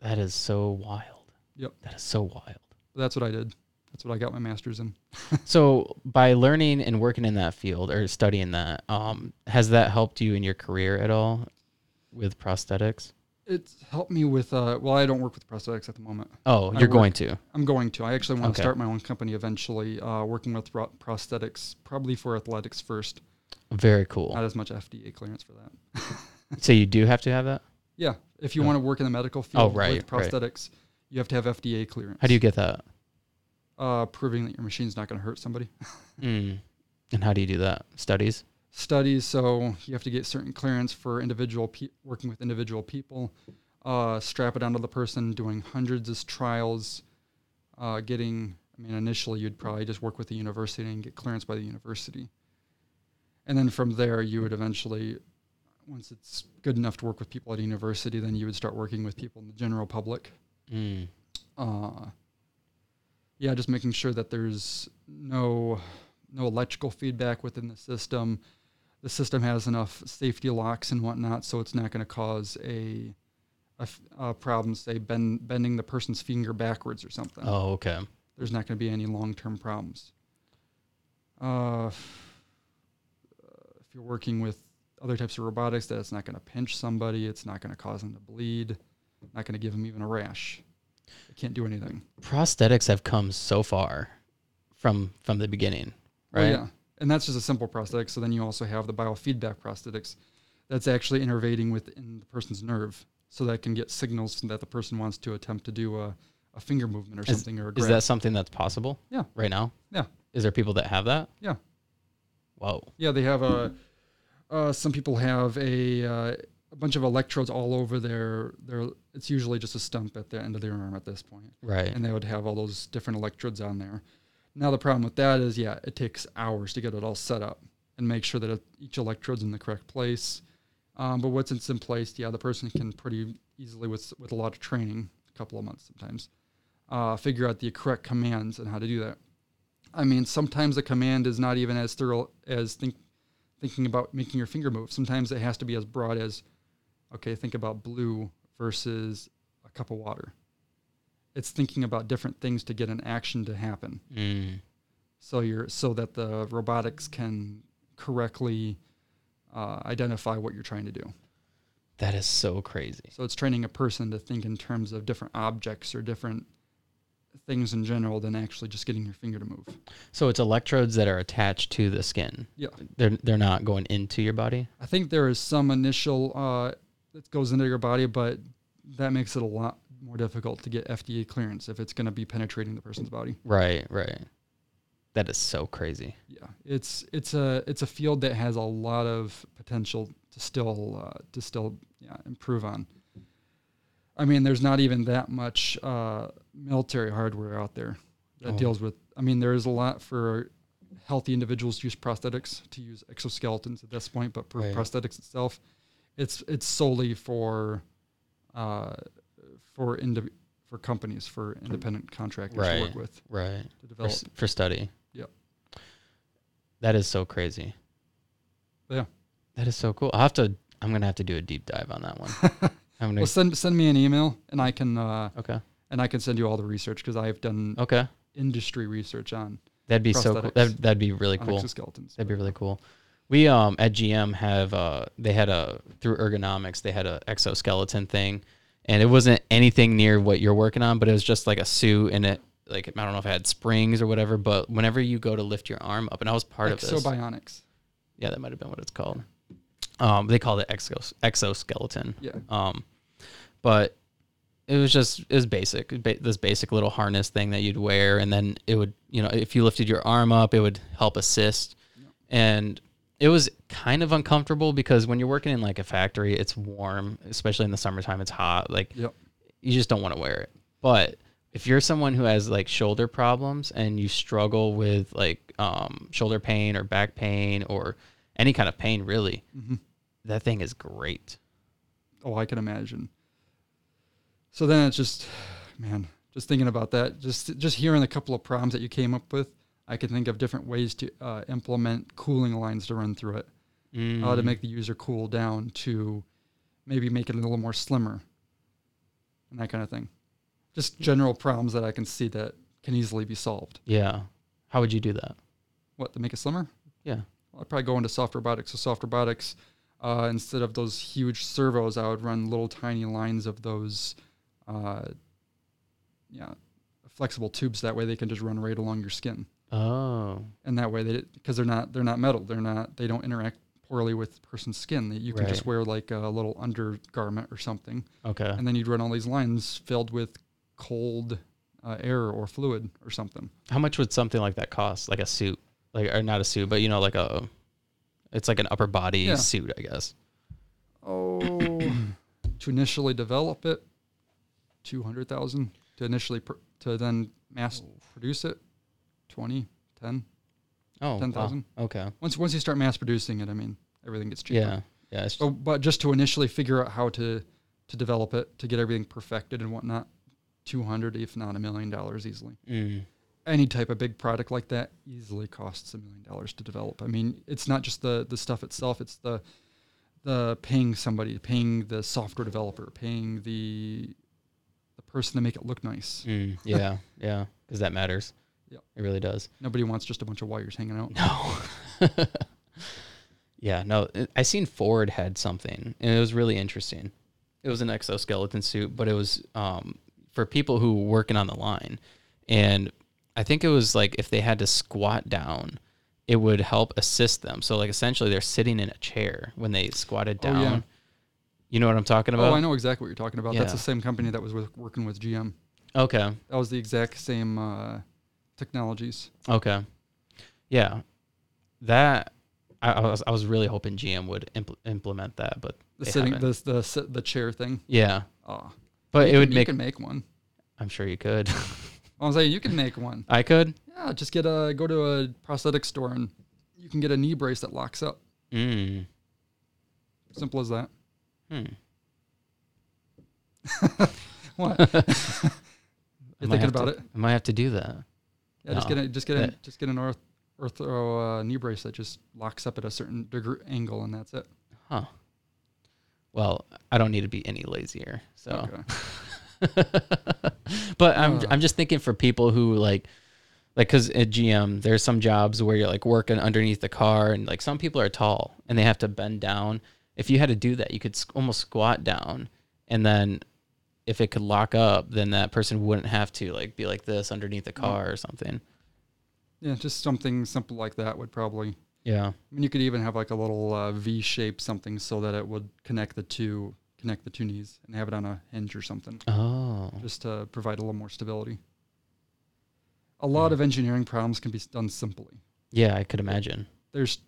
That is so wild. Yep. That is so wild. That's what I did. That's what I got my master's in. So by learning and working in that field or studying that, um, has that helped you in your career at all with prosthetics? It's helped me with. Uh, well, I don't work with prosthetics at the moment. Oh, you're work- going to. I'm going to. I actually want Okay. to start my own company eventually, uh, working with prosthetics, probably for athletics first. Very cool. Not as much FDA clearance for that. So you do have to have that? Yeah, if you Oh. want to work in the medical field right, with right. prosthetics, you have to have FDA clearance. How do you get that? uh, proving that your machine's not going to hurt somebody? Mm. And how do you do that? Studies? Studies, so you have to get certain clearance for individual pe- working with individual people. Uh, strap it onto the person, doing hundreds of trials, uh, getting. I mean, initially you'd probably just work with the university and get clearance by the university, and then from there you would eventually, once it's good enough to work with people at a university, then you would start working with people in the general public. Mm. uh, yeah, just making sure that there's no no electrical feedback within the system. The system has enough safety locks and whatnot, so it's not going to cause a, a, problem, say bend, bending the person's finger backwards or something. Oh, okay. There's not going to be any long-term problems. Uh, uh, if you're working with other types of robotics, that it's not going to pinch somebody, it's not going to cause them to bleed, not going to give them even a rash. It can't do anything. Prosthetics have come so far from from the beginning, oh, right? Well, yeah, and that's just a simple prosthetic. So then you also have the biofeedback prosthetics, that's actually innervating within the person's nerve, so that can get signals that the person wants to attempt to do a, a finger movement or Is- something or a Is that something that's possible? Yeah. Right now? Yeah. Is there people that have that? Yeah. Whoa. yeah, they have a. Uh, some people have a uh, a bunch of electrodes all over their their. It's usually just a stump at the end of their arm at this point, Right. and they would have all those different electrodes on there. Now the problem with that is, yeah, it takes hours to get it all set up. and make sure that it, each electrode's in the correct place. Um, but once it's in place, yeah, the person can pretty easily, with with a lot of training, a couple of months sometimes, uh, figure out the correct commands and how to do that. I mean, sometimes a command is not even as thorough as think, thinking about making your finger move. Sometimes it has to be as broad as, okay, think about blue versus a cup of water. It's thinking about different things to get an action to happen. Mm. So you're so that the robotics can correctly uh, identify what you're trying to do. That is so crazy. So it's training a person to think in terms of different objects or different things in general than actually just getting your finger to move. So it's electrodes that are attached to the skin. Yeah. They're they're not going into your body. I think there is some initial uh, that goes into your body, but that makes it a lot more difficult to get FDA clearance if it's going to be penetrating the person's body. Right, right. That is so crazy. Yeah, it's it's a it's a field that has a lot of potential to still uh, to still yeah improve on. I mean, there's not even that much uh, military hardware out there that Oh. deals with. I mean, there is a lot for healthy individuals to use prosthetics to use exoskeletons at this point, but for Right. prosthetics itself, it's it's solely for uh, for indiv- for companies for independent contractors to work Right. with Right. to For, develop. s- for study. Yep. That is so crazy. Yeah. That is so cool. I'll have to I'm gonna have to do a deep dive on that one. I'm gonna Well, send send me an email and I can uh, Okay. And I can send you all the research because I've done Okay. industry research on, That'd be so cool. Prosthetics. That that'd be really cool. exoskeletons. That'd be really cool. We um at GM have uh they had a through ergonomics they had a exoskeleton thing, and it wasn't anything near what you're working on, but it was just like a suit and it like I don't know if it had springs or whatever, but whenever you go to lift your arm up, and I was part of this. Ekso Bionics. Yeah, that might have been what it's called. Um, they called it exos- exoskeleton. Yeah. Um, but it was just it was basic, ba- this basic little harness thing that you'd wear, and then it would, you know, if you lifted your arm up, it would help assist, and it was kind of uncomfortable because when you're working in like a factory, it's warm, especially in the summertime, it's hot. Like Yep. you just don't want to wear it. But if you're someone who has like shoulder problems and you struggle with like um, shoulder pain or back pain or any kind of pain, really, Mhm. that thing is great. Oh, I can imagine. So then it's just, man, just thinking about that, just just hearing a couple of problems that you came up with, I could think of different ways to uh, implement cooling lines to run through it. How to Mm. make the user cool down to maybe make it a little more slimmer and that kind of thing. Just general problems that I can see that can easily be solved. yeah. How would you do that? What to make it slimmer? Yeah. Well, I'd probably go into soft robotics. So soft robotics, uh, instead of those huge servos, I would run little tiny lines of those, uh, yeah, flexible tubes. That way they can just run right along your skin, Oh, and that way they because they're not they're not metal. They're not they don't interact poorly with the person's skin. That you can just wear like a little undergarment or something, okay. and then you'd run all these lines filled with cold uh, air or fluid or something. How much would something like that cost? Like a suit, like or not a suit, but you know, like a, it's like an upper body Yeah. suit, I guess. Oh, to initially develop it, two hundred thousand. To initially pr- to then mass produce it, 20, 10. Oh, wow. 10,000. Okay. Once once you start mass producing it, I mean everything gets cheaper. Yeah. Yeah. But, but just to initially figure out how to to develop it, to get everything perfected and whatnot, two hundred, if not a million dollars easily. mm, Any type of big product like that easily costs a million dollars to develop. I mean, it's not just the the stuff itself; it's the the paying somebody, paying the software developer, paying the person to make it look nice. mm, yeah. Yeah. Because that matters. Yep. It really does. Nobody wants just a bunch of wires hanging out. No. yeah, no. I seen Ford had something, and it was really interesting. It was an exoskeleton suit, but it was um, for people who were working on the line, and I think it was like if they had to squat down, it would help assist them. So like essentially, they're sitting in a chair when they squatted Oh, down. yeah. You know what I'm talking about? Oh, I know exactly what you're talking about. That's the same company that was with, working with GM. Okay. That was the exact same uh, technologies. Okay. Yeah. That I, I was I was really hoping GM would impl- implement that, but The sitting, the the the chair thing. yeah. Oh, But you it would can, make. You can make one. I'm sure you could. I was saying you can make one. I could. Yeah, just get a go to a prosthetic store and you can get a knee brace that locks up. Mm. Simple as that. Hmm. What? You're thinking about to- it? I might have to do that. Yeah, just get a, just get a, That- just get an orth, ortho uh, knee brace that just locks up at a certain degree angle, and that's it. Huh. Well, I don't need to be any lazier. So, Okay. but I'm Uh. I'm just thinking for people who like like because at GM there's some jobs where you're like working underneath the car and like some people are tall and they have to bend down. If you had to do that, you could almost squat down, and then if it could lock up, then that person wouldn't have to like be like this underneath the car or something. Yeah, just something simple like that would probably. Yeah. I mean, you could even have like a little uh, V shape something so that it would connect the two connect the two knees and have it on a hinge or something, Oh. just to provide a little more stability. A lot of engineering problems can be done simply. Yeah, I could imagine. There's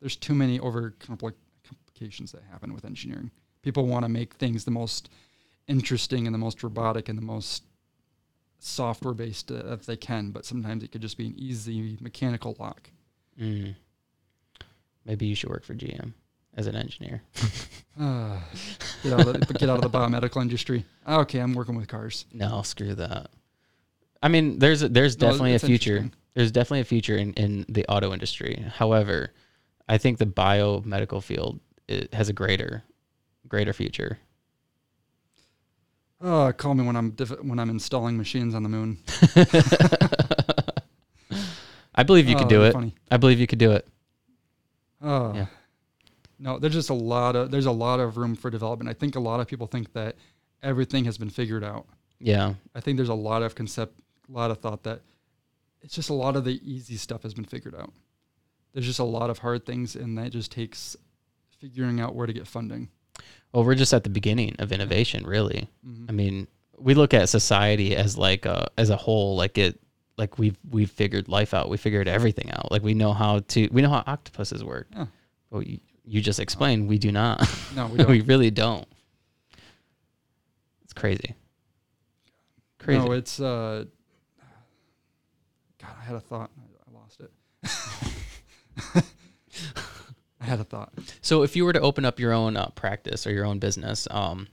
there's too many over compli- complications that happen with engineering. People want to make things the most interesting and the most robotic and the most software based uh, if they can, but sometimes it could just be an easy mechanical lock. Mm. Maybe you should work for GM as an engineer. Uh, get out of the, get out of the biomedical industry. Okay, I'm working with cars. No, screw that. I mean, there's a, there's No, definitely a future. There's definitely a future in, in the auto industry. However, I think the biomedical field it has a greater greater future. Uh, call me when I'm diff- when I'm installing machines on the moon. I believe you Oh, could do it. Funny. I believe you could do it. Oh. Yeah. No, there's just a lot of there's a lot of room for development. I think a lot of people think that everything has been figured out. Yeah. I think there's a lot of concept, a lot of thought that it's just a lot of the easy stuff has been figured out. There's just a lot of hard things, and that just takes figuring out where to get funding. Well, we're just at the beginning of innovation, really. Mhm. I mean, we look at society as like a as a whole, like it, like we've we've figured life out. We figured everything out. Like we know how to we know how octopuses work. Yeah. Well, you, you just explained we do not. No, we don't. we really don't. It's crazy. Crazy. No, it's uh. God, I had a thought. I lost it. I had a thought. so if you were to open up your own uh, practice or your own business, um,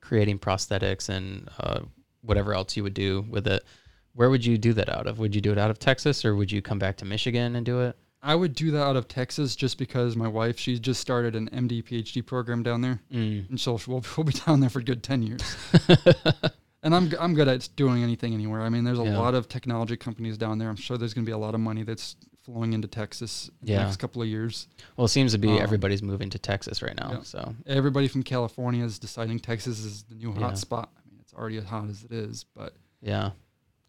creating prosthetics and uh, whatever else you would do with it, where would you do that out of? Would you do it out of Texas or would you come back to Michigan and do it? I would do that out of Texas just because my wife, she's just started an MD PhD program down there, Mm. and so we'll, we'll be down there for a good ten years. and I'm I'm good at doing anything anywhere. I mean, there's a Yeah. lot of technology companies down there. I'm sure there's going to be a lot of money that's flowing into Texas in Yeah. the next couple of years. Well, it seems to be Um, everybody's moving to Texas right now. yeah. So Everybody from California is deciding Texas is the new hot Yeah. spot. I mean, it's already as hot as it is, but yeah,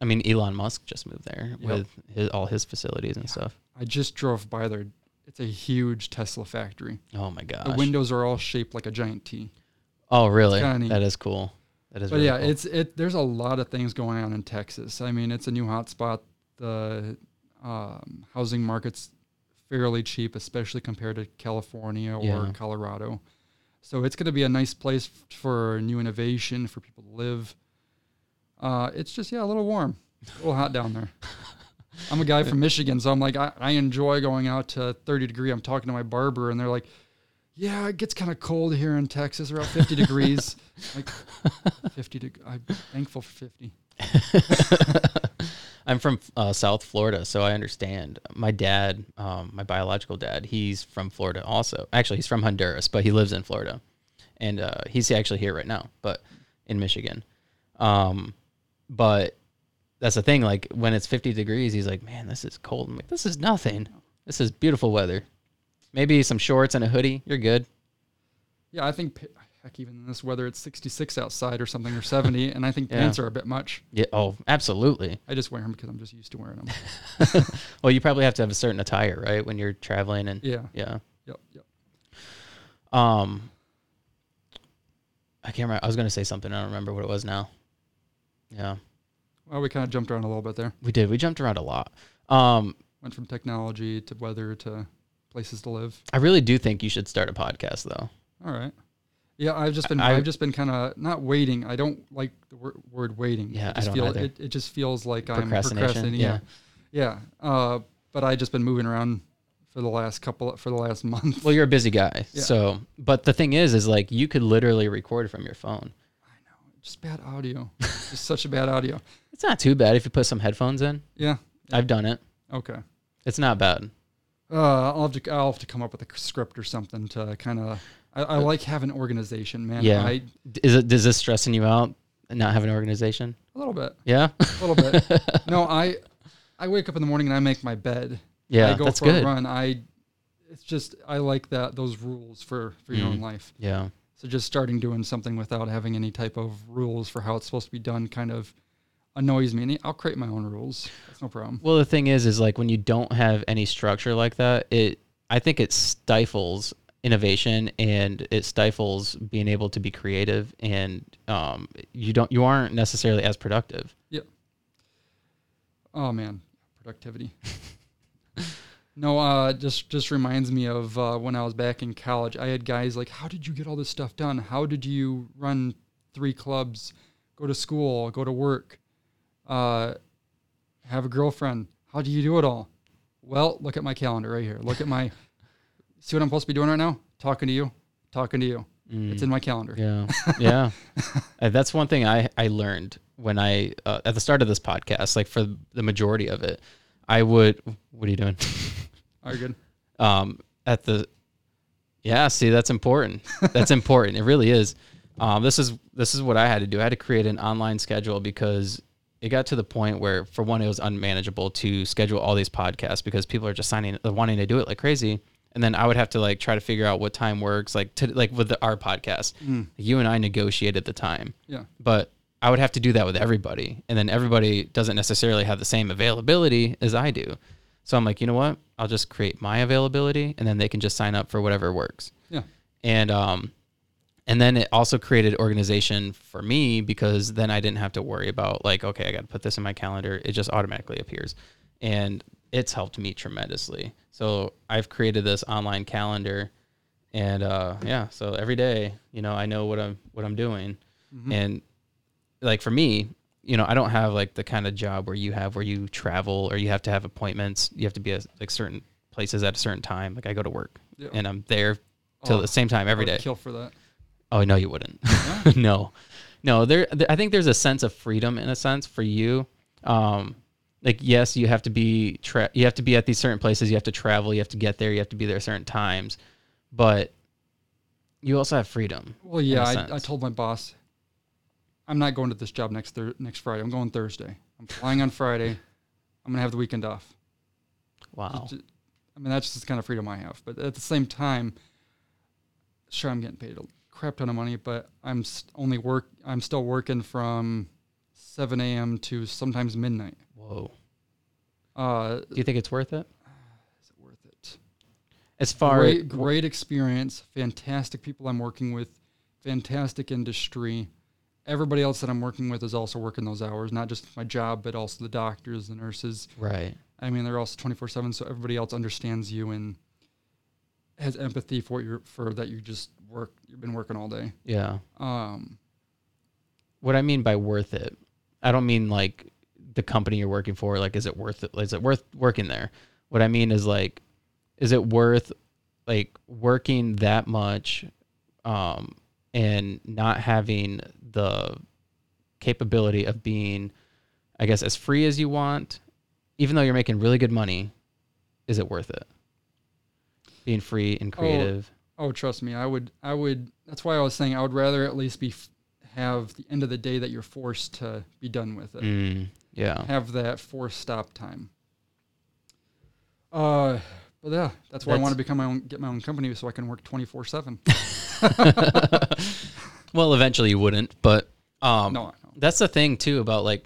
I mean Elon Musk just moved there Yep. with his, all his facilities and stuff. I just drove by there. It's a huge Tesla factory. Oh my gosh. The windows are all shaped like a giant T. oh really? That is cool. That is. But really yeah, cool. it's it. There's a lot of things going on in Texas. I mean, it's a new hotspot. The um, housing market's fairly cheap, especially compared to California or Yeah. Colorado. So it's going to be a nice place f- for new innovation for people to live. Uh, it's just yeah, a little warm, a little hot down there. I'm a guy from Michigan, so I'm like I, I enjoy going out to 30 degree. I'm talking to my barber, and they're like, "Yeah, it gets kind of cold here in Texas, around 50 degrees." Like 50 deg- I'm thankful for 50. I'm from uh, South Florida, so I understand. My dad, um, my biological dad, he's from Florida also. Actually, he's from Honduras, but he lives in Florida, and uh, he's actually here right now, but in Michigan. Um, but that's the thing. Like when it's 50 degrees, he's like, "Man, this is cold." I'm like, "This is nothing. This is beautiful weather. Maybe some shorts and a hoodie. You're good." Yeah, I think heck even in this weather it's 66 outside or something or 70, and I think Yeah. pants are a bit much. Yeah. Oh, absolutely. I just wear them because I'm just used to wearing them. Well, you probably have to have a certain attire, right, when you're traveling and Yeah. yeah. Yep. Yep. Um, I can't remember. I was going to say something. I don't remember what it was now. Yeah, Well, we kind of jumped around a little bit there. we did. We jumped around a lot. Um, Went from technology to weather to places to live. I really do think you should start a podcast, though. All right. Yeah, I've just been I- I, have just been kind of not waiting. I don't like the wor- word waiting. Yeah, I just don't feel either. it, it just feels like I'm procrastinating. yeah. Yeah. Yeah. Uh, but I just been moving around for the last couple for the last month. Well, you're a busy guy. Yeah. So, but the thing is, is like you could literally record from your phone. I know, just bad audio. just such a bad audio. It's not too bad if you put some headphones in. Yeah. I've done it. Okay. It's not bad. Uh, I'll have to I'll have to come up with a script or something to kind of. I, I like having organization, man. Yeah. I, Is it is this stressing you out? Not having an organization? a little bit. Yeah. A little bit. no, I I wake up in the morning and I make my bed. yeah, I go that's for good. a run. I it's just I like that those rules for for your Mm. own life. Yeah. So just starting doing something without having any type of rules for how it's supposed to be done kind of annoys me. And I'll create my own rules. That's no problem. Well, the thing is, is like when you don't have any structure like that, it I think it stifles innovation and it stifles being able to be creative, and um, you don't you aren't necessarily as productive. Yeah. Oh man, productivity. no, uh, just just reminds me of uh, when I was back in college. I had guys like, "How did you get all this stuff done? How did you run three clubs, go to school, go to work, uh, have a girlfriend? How do you do it all?" Well, look at my calendar right here. Look at my. See what I'm supposed to be doing right now? Talking to you, talking to you. Mm. It's in my calendar. Yeah, yeah. Uh, that's one thing I I learned when I uh, at the start of this podcast. Like for the majority of it, I would. What are you doing? Are you good? um, at the yeah see that's important that's important it really is um, this is this is what i had to do i had to create an online schedule because it got to the point where for one it was unmanageable to schedule all these podcasts because people are just signing wanting to do it like crazy and then i would have to like try to figure out what time works like to like with the, our podcast Mm, you and i negotiated the time yeah. but I would have to do that with everybody. And then everybody doesn't necessarily have the same availability as I do. So I'm like, you know what? I'll just create my availability and then they can just sign up for whatever works. Yeah. And um and then it also created organization for me because then I didn't have to worry about like, okay, I got to put this in my calendar. It just automatically appears. And it's helped me tremendously. So I've created this online calendar and uh yeah, so every day, you know, I know what I'm what I'm doing Mhm. and like for me you know i don't have like the kind of job where you have where you travel or you have to have appointments you have to be at like certain places at a certain time like i go to work Yeah. and i'm there till Oh, the same time every I would day Kill for that. oh no you wouldn't no no there th- i think there's a sense of freedom in a sense for you um like yes you have to be tra- you have to be at these certain places you have to travel you have to get there you have to be there certain times but you also have freedom Well, yeah, I, I told my boss, I'm not going to this job next thir- next Friday. I'm going Thursday. I'm flying on Friday. I'm gonna have the weekend off. wow Just- I mean, that's just the kind of freedom I have. But at the same time, sure, I'm getting paid a crap ton of money, but I'm st- only work. I'm still working from 7 a.m. to sometimes midnight. Whoa Uh, do you think it's worth it is it worth it? as far great, great experience, fantastic people I'm working with, fantastic industry. Everybody else that I'm working with is also working those hours, not just my job, but also the doctors, the nurses. right I mean, they're also 24 seven, so everybody else understands you and has empathy for your for that you just work. You've been working all day. yeah Um, what I mean by worth it, I don't mean like the company you're working for. Like, is it worth it? Is it worth working there? What I mean is like, is it worth like working that much, um, and not having the capability of being, I guess, as free as you want, even though you're making really good money, is it worth it? Being free and creative. oh, trust me, I would. I would. That's why I was saying I would rather at least be have the end of the day that you're forced to be done with it. Mm, yeah. have that forced stop time. Uh, but yeah, that's why I want to become my own, get my own company so I can work twenty four seven. well, eventually you wouldn't, but um, No, that's the thing too about like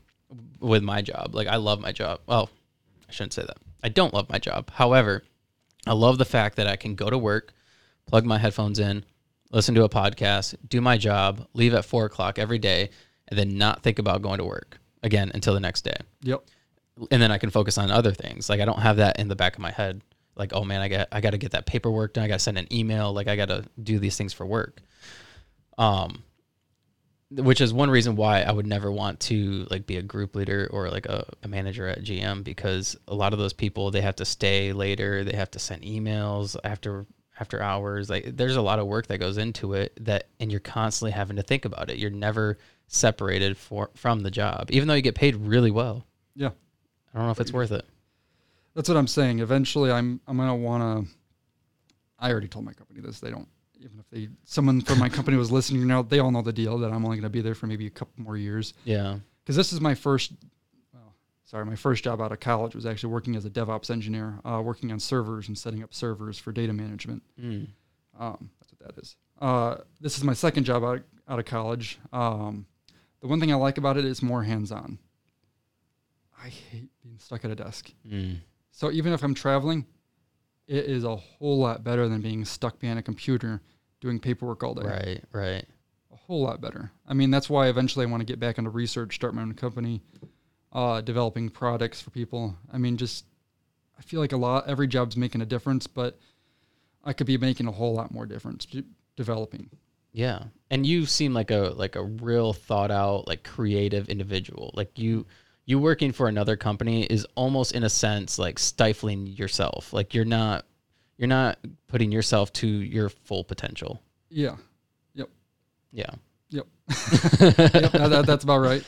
with my job. Like I love my job. Well, I shouldn't say that. I don't love my job. However, I love the fact that I can go to work, plug my headphones in, listen to a podcast, do my job, leave at four o'clock every day, and then not think about going to work again until the next day. Yep. And then I can focus on other things. Like I don't have that in the back of my head. Like, oh man, I got I got to get that paperwork done. I got to send an email. Like I got to do these things for work. Um, which is one reason why I would never want to like be a group leader or like a, a manager at GM because a lot of those people they have to stay later, they have to send emails after after hours. Like there's a lot of work that goes into it that and you're constantly having to think about it. You're never separated for from the job, even though you get paid really well. Yeah. I don't know if it's worth it. That's what I'm saying. Eventually, I'm I'm gonna wanna. I already told my company this. They don't even if they someone from my company was listening now. They all know the deal that I'm only gonna be there for maybe a couple more years Yeah. because this is my first. Well, sorry, my first job out of college was actually working as a DevOps engineer, uh, working on servers and setting up servers for data management. Mm. Um, that's what that is. Uh, this is my second job out, out of college. Um, the one thing I like about it is more hands on. I hate being stuck at a desk. Mm. So even if I'm traveling, it is a whole lot better than being stuck behind a computer doing paperwork all day. Right, right. A whole lot better. I mean, that's why eventually I want to get back into research, start my own company, uh, developing products for people. I mean, just I feel like a lot every job's making a difference, but I could be making a whole lot more difference developing. Yeah. And you seem like a like a real thought out, like creative individual. Like you you working for another company is almost in a sense like stifling yourself. Like you're not you're not putting yourself to your full potential. Yeah. Yep. Yeah. Yep. yep that, that- that's about right.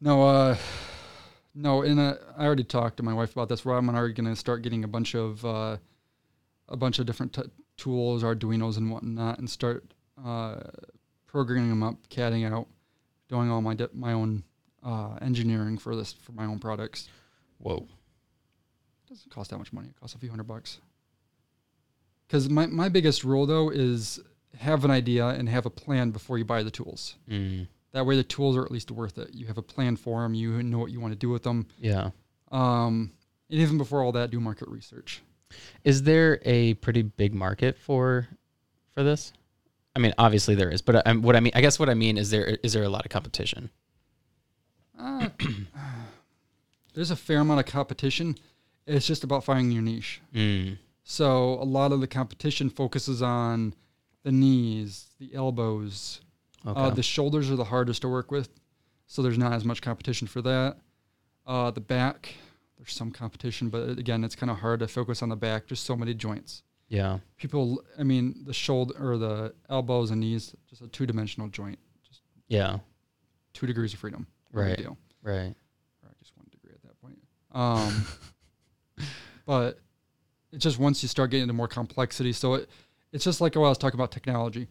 No, uh, no, and uh, I already talked to my wife about this. Where I'm already going to start getting a bunch of uh, a bunch of different t- tools, Arduino's and whatnot, and start uh, programming them up, CADing out, doing all my di- my own uh, engineering for this for my own products. Whoa. doesn't cost that much money. It costs a few hundred bucks. Because my, my biggest rule though is have an idea and have a plan before you buy the tools. Mm. That way, the tools are at least worth it. You have a plan for them. You know what you want to do with them. Yeah. Um, and even before all that, do market research. Is there a pretty big market for for this? I mean, obviously there is, but I, what I mean, I guess what I mean is there is there a lot of competition? Uh, there's a fair amount of competition. It's just about finding your niche. Mm. So a lot of the competition focuses on the knees, the elbows. Okay. Uh, the shoulders are the hardest to work with, so there's not as much competition for that. Uh, the back, there's some competition, but again, it's kind of hard to focus on the back. Just so many joints. Yeah. people i mean the shoulder or the elbows and knees just a two-dimensional joint just Yeah. two degrees of freedom Right. deal. Right. or just one degree at that point um but it's just once you start getting into more complexity so it it's just like what i was talking about technology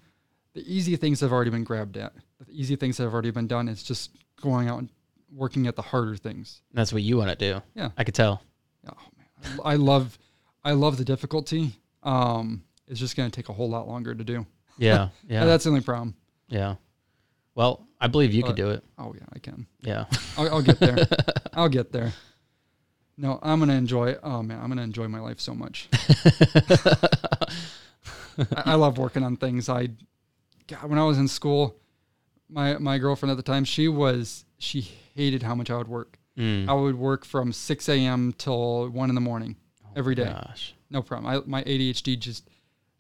the easy things have already been grabbed at the easy things have already been done it's just going out and working at the harder things That's what you want to do. Yeah. I could tell. oh man i I love i love the difficulty um it's just going to take a whole lot longer to do Yeah. Yeah. that's the only problem yeah. Well, I believe you could do it. oh yeah i can Yeah. I'll, I'll get there. I'll get there. No, I'm gonna enjoy. Oh man, I'm gonna enjoy my life so much. I, I love working on things. I, God, when I was in school, my my girlfriend at the time, she was she hated how much I would work. Mm. I would work from 6 a.m. till one in the morning every day. Gosh. No problem. I, my ADHD just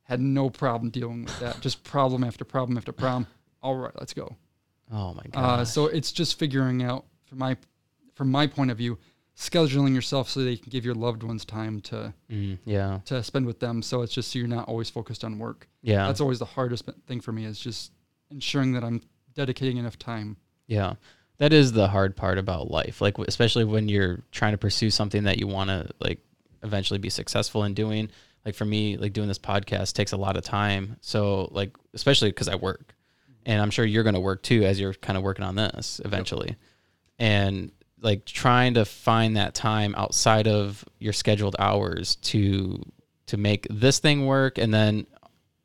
had no problem dealing with that. just problem after problem after problem. All right, let's go. Oh my god. Uh, so it's just figuring out from my from my point of view, scheduling yourself so that you can give your loved ones time to mm, yeah. to spend with them. So it's just so you're not always focused on work. Yeah. That's always the hardest thing for me is just ensuring that I'm dedicating enough time. Yeah. That is the hard part about life. Like especially when you're trying to pursue something that you want to like eventually be successful in doing. Like for me, like doing this podcast takes a lot of time. So like especially cuz I work. And I'm sure you're going to work too as you're kind of working on this eventually. And like trying to find that time outside of your scheduled hours to to make this thing work and then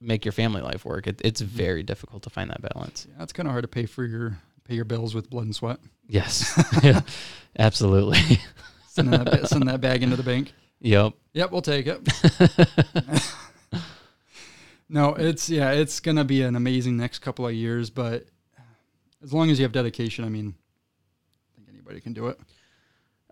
make your family life work. It, it's mm-hmm. very difficult to find that balance. Yeah, it's kind of hard to pay for your pay your bills with blood and sweat. Yes. yeah. Absolutely. Send that send that bag into the bank. Yep. Yep, we'll take it. no, it's yeah, it's gonna be an amazing next couple of years, but as long as you have dedication, I mean, I think anybody can do it.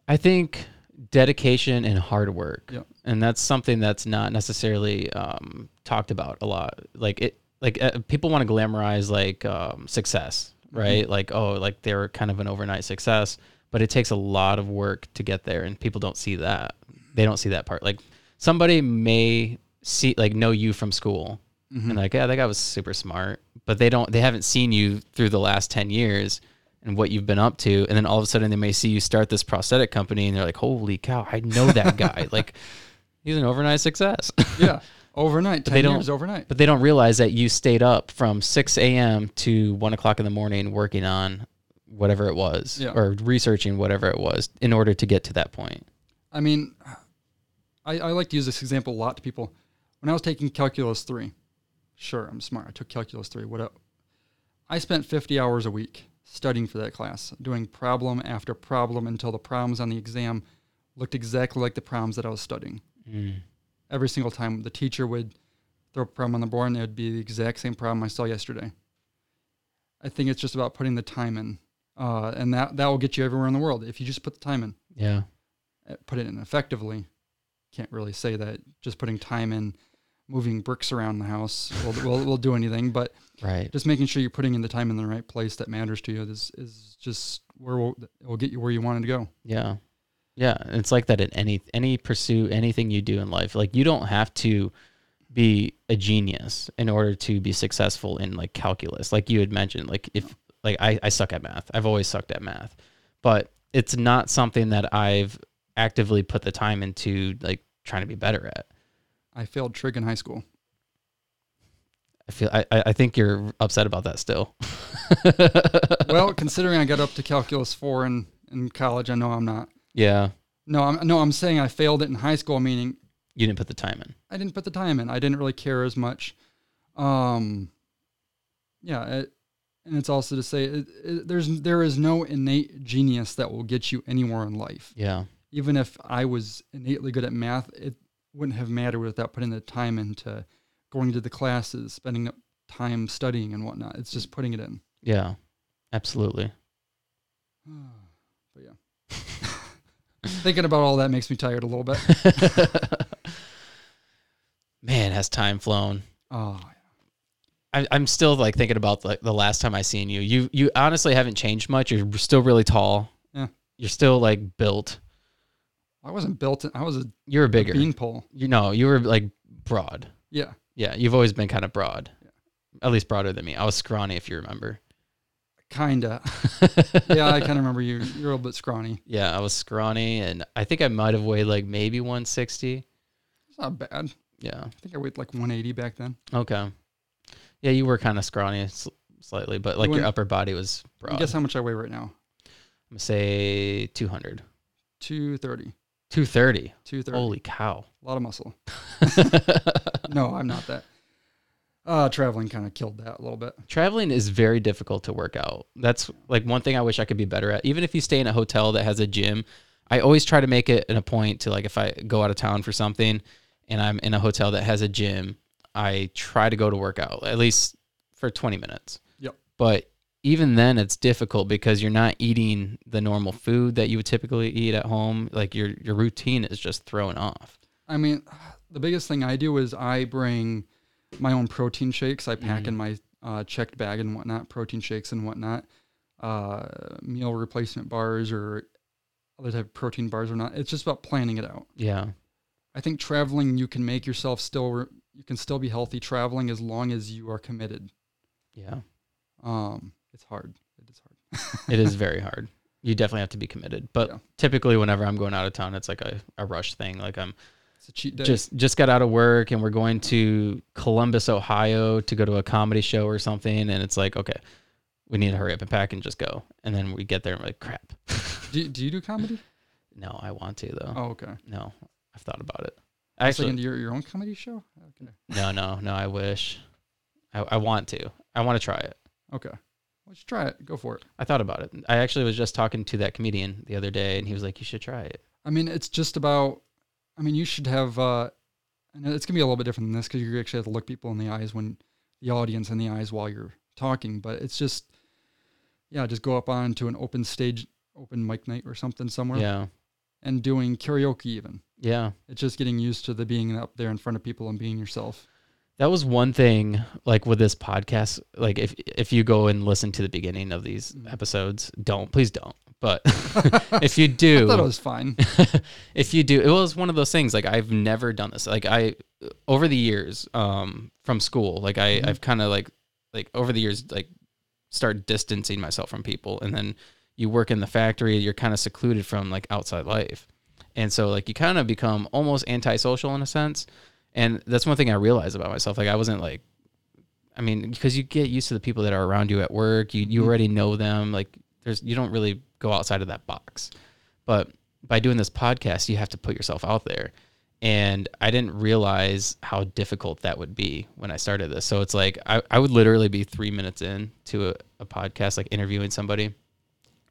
I think dedication and hard work. Yep. And that's something that's not necessarily um, talked about a lot. Like it like uh, people want to glamorize like um, success, right? Like oh, like they're kind of an overnight success, but it takes a lot of work to get there, and people don't see that. They don't see that part. Like somebody may see like know you from school, and mm-hmm. like yeah, that guy was super smart, but they don't. They haven't seen you through the last ten years and what you've been up to, and then all of a sudden they may see you start this prosthetic company, and they're like, holy cow, I know that guy. like he's an overnight success. yeah, overnight, ten they don't- years overnight. But they don't realize that you stayed up from 6 a.m. to 1 o'clock in the morning working on whatever it was Yeah. or researching whatever it was in order to get to that point. I mean, I, I like to use this example a lot to people. When I was taking calculus three, sure, I'm smart. I took calculus three. What? el- I spent 50 hours a week studying for that class, doing problem after problem until the problems on the exam looked exactly like the problems that I was studying. Every single time the teacher would throw a problem on the board and it would be the exact same problem I saw yesterday. I think it's just about putting the time in. Uh, and that, that will get you everywhere in the world if you just put the time in Yeah. Uh, put it in effectively. Can't really say that just putting time in moving bricks around the house will, will, will do anything, but Right. just making sure you're putting in the time in the right place that matters to you is, is just where will, it will get you where you wanted to go. Yeah. Yeah. It's like that in any any pursuit, anything you do in life. Like you don't have to be a genius in order to be successful in like calculus. Like you had mentioned, like if like I, I suck at math. I've always sucked at math. But it's not something that I've actively put the time into like trying to be better at. I failed trig in high school. I feel I, I think you're upset about that still. Well, considering I got up to calculus four in, in college, I know I'm not. yeah. No, I'm no, I'm saying I failed it in high school, meaning You didn't put the time in. I didn't put the time in. I didn't really care as much. Um, yeah, it, and it's also to say it, it, there's there is no innate genius that will get you anywhere in life. Yeah. Even if I was innately good at math, it wouldn't have mattered without putting the time into going to the classes, spending time studying and whatnot. It's just putting it in. Yeah. Absolutely. But yeah, thinking about all that makes me tired a little bit. Man, has time flown. Oh, I, I'm still like thinking about like the last time I seen you. You you honestly haven't changed much. You're still really tall. Yeah. You're still like built. I wasn't built. In, I was a You were bigger. beanpole. You know, you were like broad. Yeah, Yeah, you've always been kind of broad. Yeah. At least broader than me. I was scrawny if you remember. kinda. yeah, I kind of remember you. You're a little bit scrawny. Yeah, I was scrawny and I think I might have weighed like maybe 160. It's not bad. Yeah. I think I weighed like 180 back then. Okay. Yeah, you were kind of scrawny slightly, but like your upper body was broad. Guess how much I weigh right now? I'm gonna say 200. 230. 230. 230. Holy cow. A lot of muscle. no, I'm not that. Uh, traveling kind of killed that a little bit. Traveling is very difficult to work out. That's like one thing I wish I could be better at. Even if you stay in a hotel that has a gym, I always try to make it an a point to like if I go out of town for something and I'm in a hotel that has a gym, I try to go to work out at least for 20 minutes. Yep. But even then it's difficult because you're not eating the normal food that you would typically eat at home. Like your your routine is just thrown off. I mean, the biggest thing I do is I bring my own protein shakes. I pack in my uh, checked bag and whatnot, protein shakes and whatnot, uh, meal replacement bars or other type of protein bars or not. It's just about planning it out. Yeah. I think traveling, you can make yourself still, re- you can still be healthy traveling as long as you are committed. Yeah. Um, it's hard. It is hard. it is very hard. You definitely have to be committed. But Yeah. typically, whenever I'm going out of town, it's like a, a rush thing. Like I'm It's a cheat day. just just got out of work and we're going to Columbus, Ohio, to go to a comedy show or something, and it's like, okay, we need to hurry up and pack and just go. And then we get there and we're like, crap. do, do you do comedy? no, I want to though. Oh, okay. No, I've thought about it. I Actually, thinking your, your own comedy show? Okay. no, no, no. I wish. I, I want to. I want to try it. Okay. You should try it. Go for it. I thought about it. I actually was just talking to that comedian the other day, and he was like, "You should try it." I mean, it's just about. I mean, you should have. Uh, and it's gonna be a little bit different than this because you actually have to look people in the eyes when the audience in the eyes while you're talking. But it's just, yeah, just go up onto an open stage, open mic night or something somewhere, Yeah, and doing karaoke. Even yeah. it's just getting used to the being up there in front of people and being yourself. That was one thing like with this podcast like if if you go and listen to the beginning of these Mm. episodes don't please don't but if you I do thought it was fine. if you do it was one of those things like i've never done this like i over the years um from school like i Mhm. i've kind of like like over the years like start distancing myself from people and then you work in the factory you're kind of secluded from like outside life and so like you kind of become almost antisocial in a sense and that's one thing i realized about myself like i wasn't like i mean because you get used to the people that are around you at work you, you Mhm. already know them like there's you don't really go outside of that box. But by doing this podcast you have to put yourself out there. And i didn't realize how difficult that would be when i started this. So it's like i, I would literally be three minutes in to a, a podcast like interviewing somebody.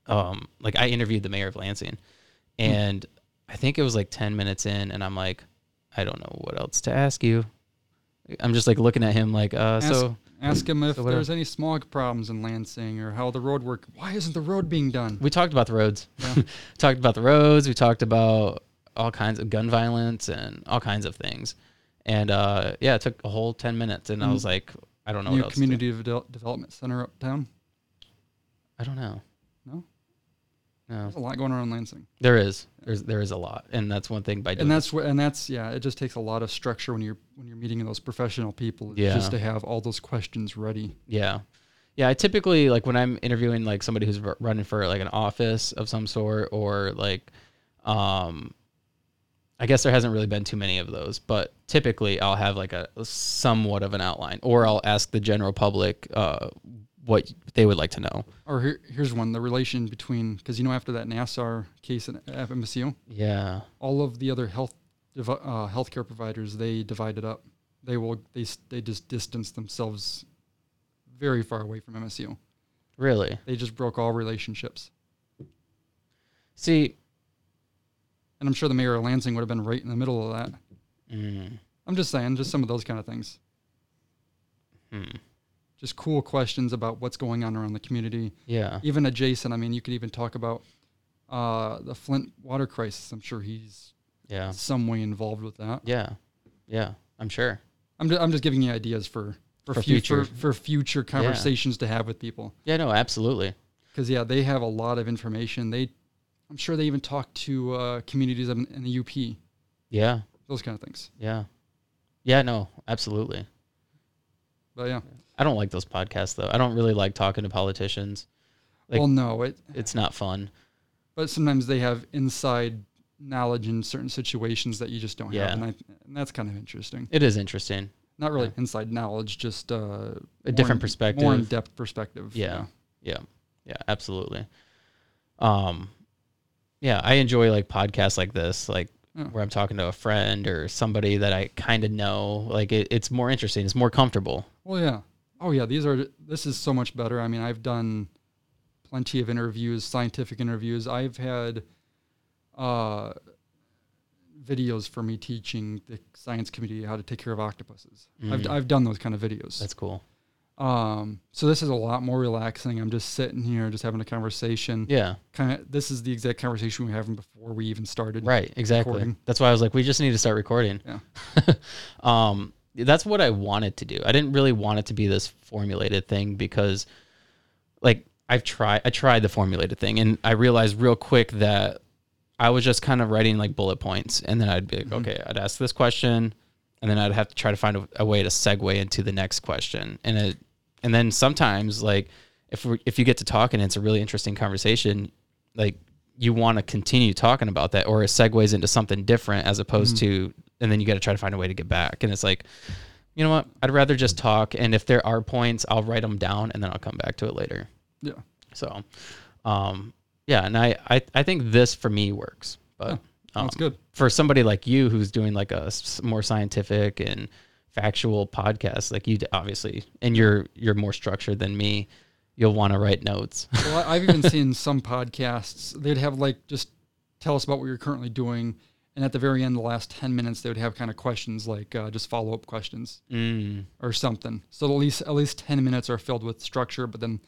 Um like i interviewed the mayor of lansing. And i think it was like 10 minutes in and i'm like i don't know what else to ask you i'm just like looking at him like uh Ask- so Ask him if So there's any smog problems in Lansing or how the road work. Why isn't the road being done? we talked about the roads Yeah. talked about the roads we talked about all kinds of gun violence and all kinds of things and uh yeah it took a whole 10 minutes and i Mm. was like i don't know New what else to do. community Devel- development center uptown. i don't know No? There's a lot going on in Lansing. there is there's there is a lot and that's one thing by doing and that's what and that's yeah it just takes a lot of structure when you're when you're meeting those professional people Yeah. just to have all those questions ready Yeah. Yeah, I typically like when I'm interviewing like somebody who's r- running for like an office of some sort or like um I guess there hasn't really been too many of those, but typically I'll have like a somewhat of an outline or I'll ask the general public uh what they would like to know. or here, here's one the relation between because you know after that nassar case at FMSU, Yeah. all of the other health uh, healthcare providers they divided up. They will they they just distance themselves very far away from msu Really? they just broke all relationships. See, and i'm sure the mayor of lansing would have been right in the middle of that. Mm, i'm just saying just some of those kind of things. Hmm, just cool questions about what's going on around the community yeah. even adjacent. I mean, you could even talk about uh, the Flint water crisis. I'm sure he's Yeah. some way involved with that. Yeah. Yeah, I'm sure. I'm just, I'm just giving you ideas for for, For future future. for future conversations to have with people. Yeah, no, absolutely. Because yeah, they have a lot of information. They, I'm sure they even talk to uh, communities in, in the UP. Yeah. Those kind of things. Yeah. Yeah, no, absolutely. But yeah, I don't like those podcasts though. I don't really like talking to politicians. Like- well, no, it. It's not fun. But sometimes they have inside knowledge in certain situations that you just don't Yeah. have, and, I, and that's kind of interesting. It is interesting. Not really Yeah. inside knowledge, just uh, A different in- perspective. more in depth perspective. Yeah. Yeah. Yeah, absolutely. Um yeah, I enjoy like podcasts like this, like Yeah. where I'm talking to a friend or somebody that I kind of know. Like it, it's more interesting. It's more comfortable. Well, yeah. Oh, yeah. These are. This is so much better. I mean, I've done plenty of interviews, scientific interviews. I've had uh, videos for me teaching the science community how to take care of octopuses. I've Mm. I've done those kind of videos. That's cool. Um, so this is a lot more relaxing. I'm just sitting here, just having a conversation. Yeah. Kind of. This is the exact conversation we were having before we even started. Right, exactly. recording. That's why I was like, we just need to start recording. Yeah. um, that's what I wanted to do. I didn't really want it to be this formulated thing because, like, I've tried. I tried the formulated thing, and I realized real quick that I was just kind of writing like bullet points, and then I'd be like, Mhm. okay, I'd ask this question, and then I'd have to try to find a, a way to segue into the next question, and it, and then sometimes like if we if you get to talking, and it's a really interesting conversation, like you want to continue talking about that, or it segues into something different as opposed Mhm. to, and then you got to try to find a way to get back, and it's like. You know what? I'd rather just talk, and if there are points, I'll write them down, and then I'll come back to it later. Yeah. So, um, yeah, and I, I, I think this for me works, but um, That's good. for somebody like you who's doing like a s- more scientific and factual podcast, like you obviously, and you're you're more structured than me, you'll want to write notes. well, I've even seen some podcasts. They'd have like just tell us about what you're currently doing, and at the very end, the last ten minutes, they would have kind of questions like uh, just follow up questions mm, or something. So at least at least ten minutes are filled with structure, but then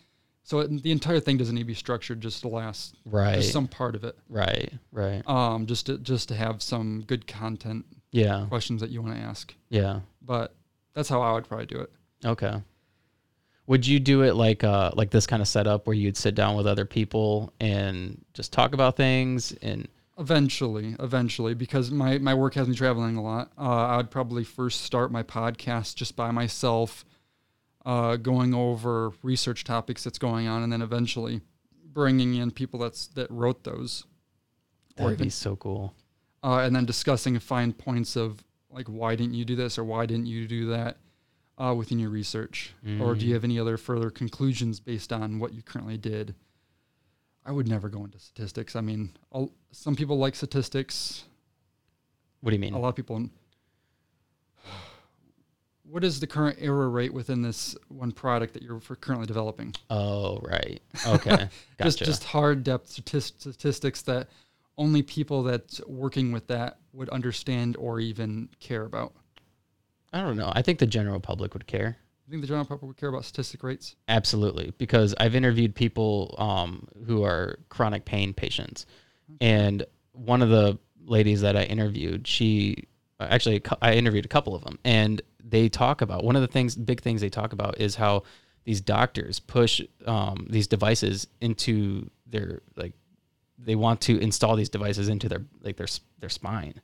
so it, the entire thing doesn't need to be structured. Just the last right, just some part of it. right, right. Um, just to, just to have some good content Yeah, questions that you want to ask. yeah, But that's how I would probably do it. Okay. Would you do it like uh like this kind of setup where you'd sit down with other people and just talk about things and Eventually, eventually, because my, my work has me traveling a lot. Uh, I would probably first start my podcast just by myself, uh, going over research topics that's going on, and then eventually bringing in people that's that wrote those, that would be so cool. uh, and then discussing fine points of like why didn't you do this or why didn't you do that uh, within your research, or do you have any other further conclusions based on what you currently did? I would never go into statistics. I mean, I'll, some people like statistics. What do you mean? A lot of people. What is the current error rate within this one product that you're for currently developing? Oh, right. Okay. Gotcha. Just just hard depth statistics that only people that's working with that would understand or even care about. I don't know. I think the general public would care. You think the general public would care about statistic rates? Absolutely, because I've interviewed people um, who are chronic pain patients, and one of the ladies that I interviewed, she actually I interviewed a couple of them, and they talk about one of the things, big things they talk about is how these doctors push um, these devices into their like they want to install these devices into their like their their spine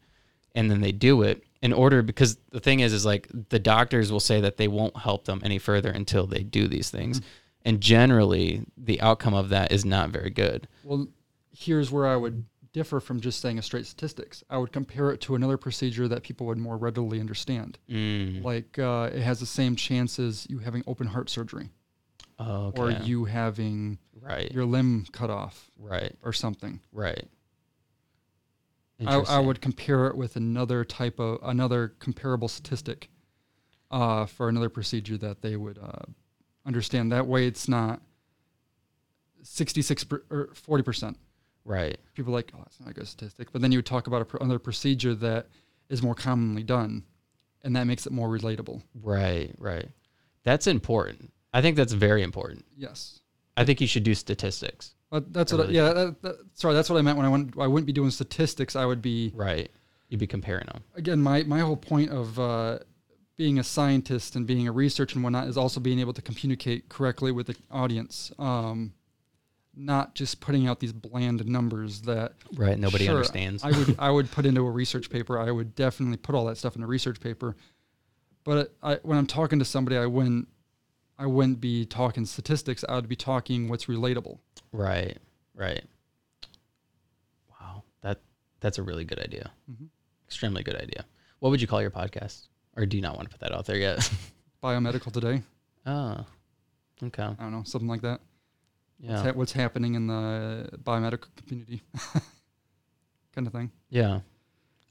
and then they do it in order because the thing is is like the doctors will say that they won't help them any further until they do these things and generally the outcome of that is not very good Well, here's where I would differ from just saying a straight statistics. I would compare it to another procedure that people would more readily understand. mm. Like uh, it has the same chances you having open heart surgery okay or you having right your limb cut off right or something. right I, I would compare it with another type of another comparable statistic uh, for another procedure that they would uh, understand. That way, it's not sixty six or forty percent. right People are like, oh, that's not a good statistic. But then you would talk about a, pr- another procedure that is more commonly done, and that makes it more relatable. right right that's important i think that's very important Yes. i think you should do statistics But that's what. I, yeah. That, that, sorry, that's what I meant when I went. I wouldn't be doing statistics. I would be right you'd be comparing them again, my, my whole point of uh, being a scientist and being a researcher and whatnot is also being able to communicate correctly with the audience, um, not just putting out these bland numbers that right nobody sure, understands I would I would put into a research paper. I would definitely put all that stuff in a research paper. But I, when I'm talking to somebody, I wouldn't I wouldn't be talking statistics. I would be talking what's relatable. Right, right. Wow, that that's a really good idea. Mhm. Extremely good idea. What would you call your podcast? Or do you not want to put that out there yet? Biomedical today. oh, okay. I don't know something like that. What's, Yeah, ha- what's happening in the biomedical community, kind of thing. yeah.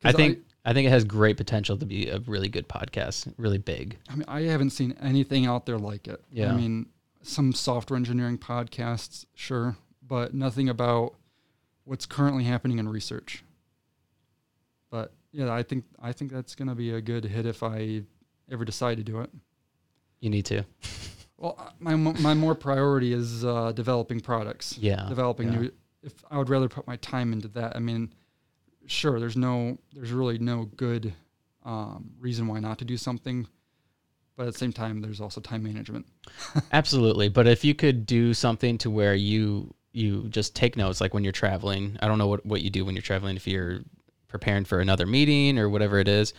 I think I, think it has great potential to be a really good podcast, really big. I mean, I haven't seen anything out there like it. Yeah. I mean, some software engineering podcasts, sure, but nothing about what's currently happening in research. But yeah, I think I think that's gonna be a good hit if I ever decide to do it. You need to. Well, uh, my my more priority is uh, developing products, Yeah. developing yeah. new. If I would rather put my time into that, I mean, sure, there's no, there's really no good um, reason why not to do something, but at the same time, there's also time management. Absolutely. But if you could do something to where you you just take notes like when you're traveling. I don't know what, what you do when you're traveling if you're preparing for another meeting or whatever it is.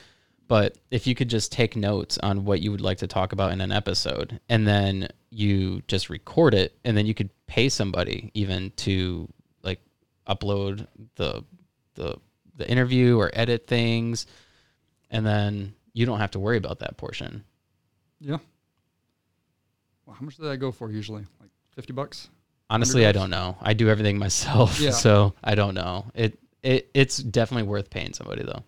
But if you could just take notes on what you would like to talk about in an episode and then you just record it and then you could pay somebody even to like upload the the the interview or edit things and then you don't have to worry about that portion. Yeah. Well, how much did that go for usually? Like fifty bucks? Honestly, I don't know. I do everything myself, Yeah. so I don't know. It it it's definitely worth paying somebody though.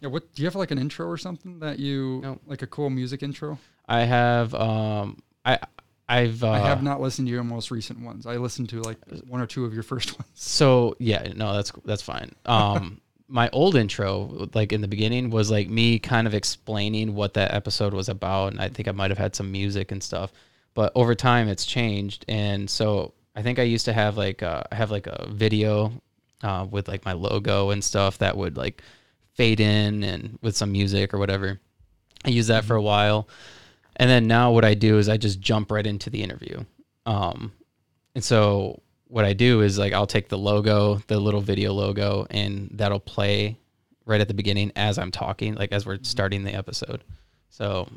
Yeah. What do you have like an intro or something that you No. like a cool music intro? I have um I I've uh, I have not listened to your most recent ones. I listened to like one or two of your first ones. So yeah, no, that's that's fine. Um, my old intro, like in the beginning, was like me kind of explaining what that episode was about, and I think I might have had some music and stuff. But over time, it's changed, and so I think I used to have like uh, I have like a video uh, with like my logo and stuff that would like fade in and with some music or whatever. I used that for a while. And then now what I do is I just jump right into the interview. Um, and so what I do is like I'll take the logo, the little video logo, and that'll play right at the beginning as I'm talking, like as we're starting the episode. So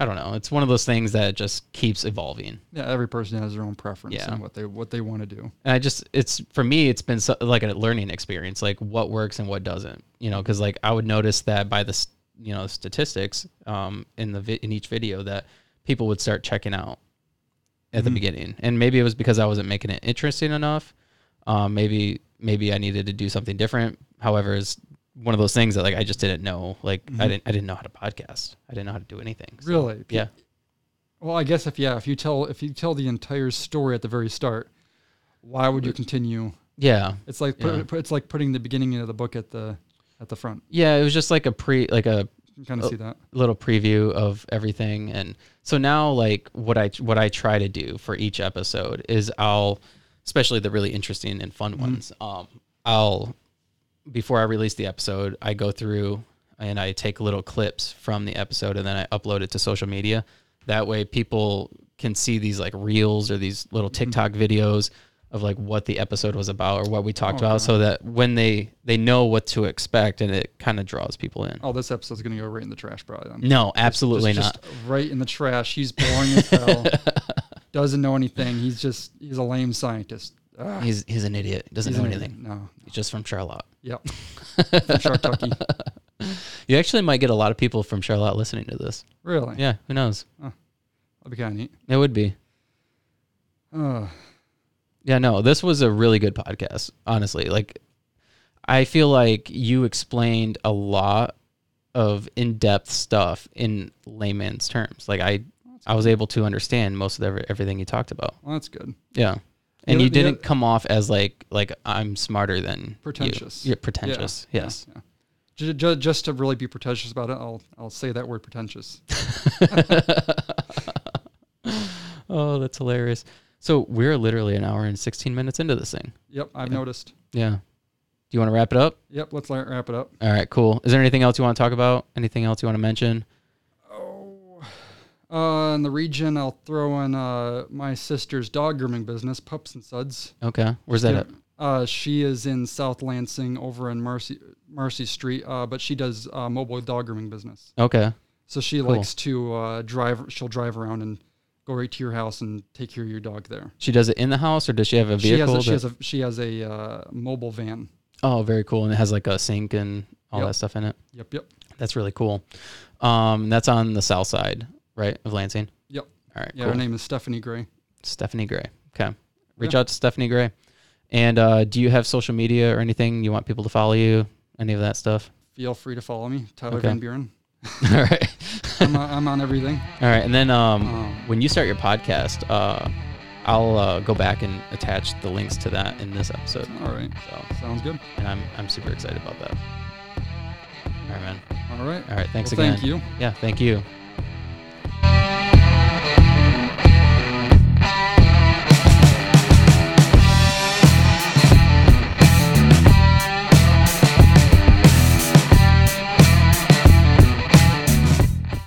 I don't know. It's one of those things that just keeps evolving. Yeah, every person has their own preference Yeah. and what they what they want to do. And I just, it's for me, it's been so, like a learning experience, like what works and what doesn't, you know, because like I would notice that by the, you know, statistics um, in the vi- in each video that people would start checking out at the Mhm. beginning, and maybe it was because I wasn't making it interesting enough. Um, maybe maybe I needed to do something different. However, it's one of those things that like I just didn't know. Like I Mhm. didn't I didn't know how to podcast. I didn't know how to do anything. So, Really? Yeah. Well, I guess if yeah, if you tell if you tell the entire story at the very start, why would you continue? Yeah. It's like put, Yeah. put- it's like putting the beginning of the book at the at the front. Yeah. It was just like a pre like a kind of see that. little preview of everything and so now like what i what i try to do for each episode is i'll especially the really interesting and fun ones um i'll before i release the episode i go through and i take little clips from the episode and then i upload it to social media that way people can see these like reels or these little mm-hmm. tiktok videos of like what the episode was about or what we talked Oh, about wow. so that when they they know what to expect and it kind of draws people in Oh, this episode's gonna go right in the trash, probably. Then. no absolutely not just right in the trash. He's boring as hell. Doesn't know anything. He's just he's a lame scientist. Ugh, He's he's an idiot. Doesn't he's know an anything. idiot. No. He's just from Charlotte. Yep. From Shartucky. You actually might get a lot of people from Charlotte listening to this. Really? Yeah, who knows? That'd be kind of neat. It would be. Uh, Yeah, no, this was a really good podcast. Honestly, like I feel like you explained a lot of in-depth stuff in layman's terms. Like I I was able to understand most of every, everything you talked about. well, that's good. Yeah. And you didn't come off as like like I'm smarter than you. Pretentious. Yeah, pretentious. Yeah, yes. Yeah. Ju- ju- Just to really be pretentious about it, I'll I'll say that word pretentious. oh, that's hilarious. So we're literally an hour and 16 minutes into this thing. Yep, I've Yeah. noticed. Yeah. Do you want to wrap it up? Yep, let's wrap it up. All right, cool. Is there anything else you want to talk about? Anything else you want to mention? Uh, in the region, I'll throw in uh, my sister's dog grooming business, Pups and Suds. Okay. Where's that at? Uh, she is in South Lansing, over in Marcy Marcy Street, uh, but she does uh, mobile dog grooming business. Okay. So she Cool. likes to uh, drive. She'll drive around and go right to your house and take care of your dog there. She does it in the house or does she have a She has vehicle? a, she has a she has a uh, mobile van. oh, very cool. And it has like a sink and all Yep. that stuff in it. Yep, yep, That's really cool. Um, that's on the south side, right, of Lansing? Yep. All right, yeah. cool. Her name is Stephanie Gray. Stephanie Gray. Okay. Reach Yeah. out to Stephanie Gray. And uh, do you have social media or anything you want people to follow you? Any of that stuff? Feel free to follow me, Tyler Okay. Van Buren. all right. I'm, on- I'm on everything. All right. And then um, Um, when you start your podcast, uh, I'll uh, go back and attach the links to that in this episode. All right, So, sounds good. and I'm I'm super excited about that. All right, man. All right. All right. Thanks Well, again. Thank you. Yeah. Thank you. Bye.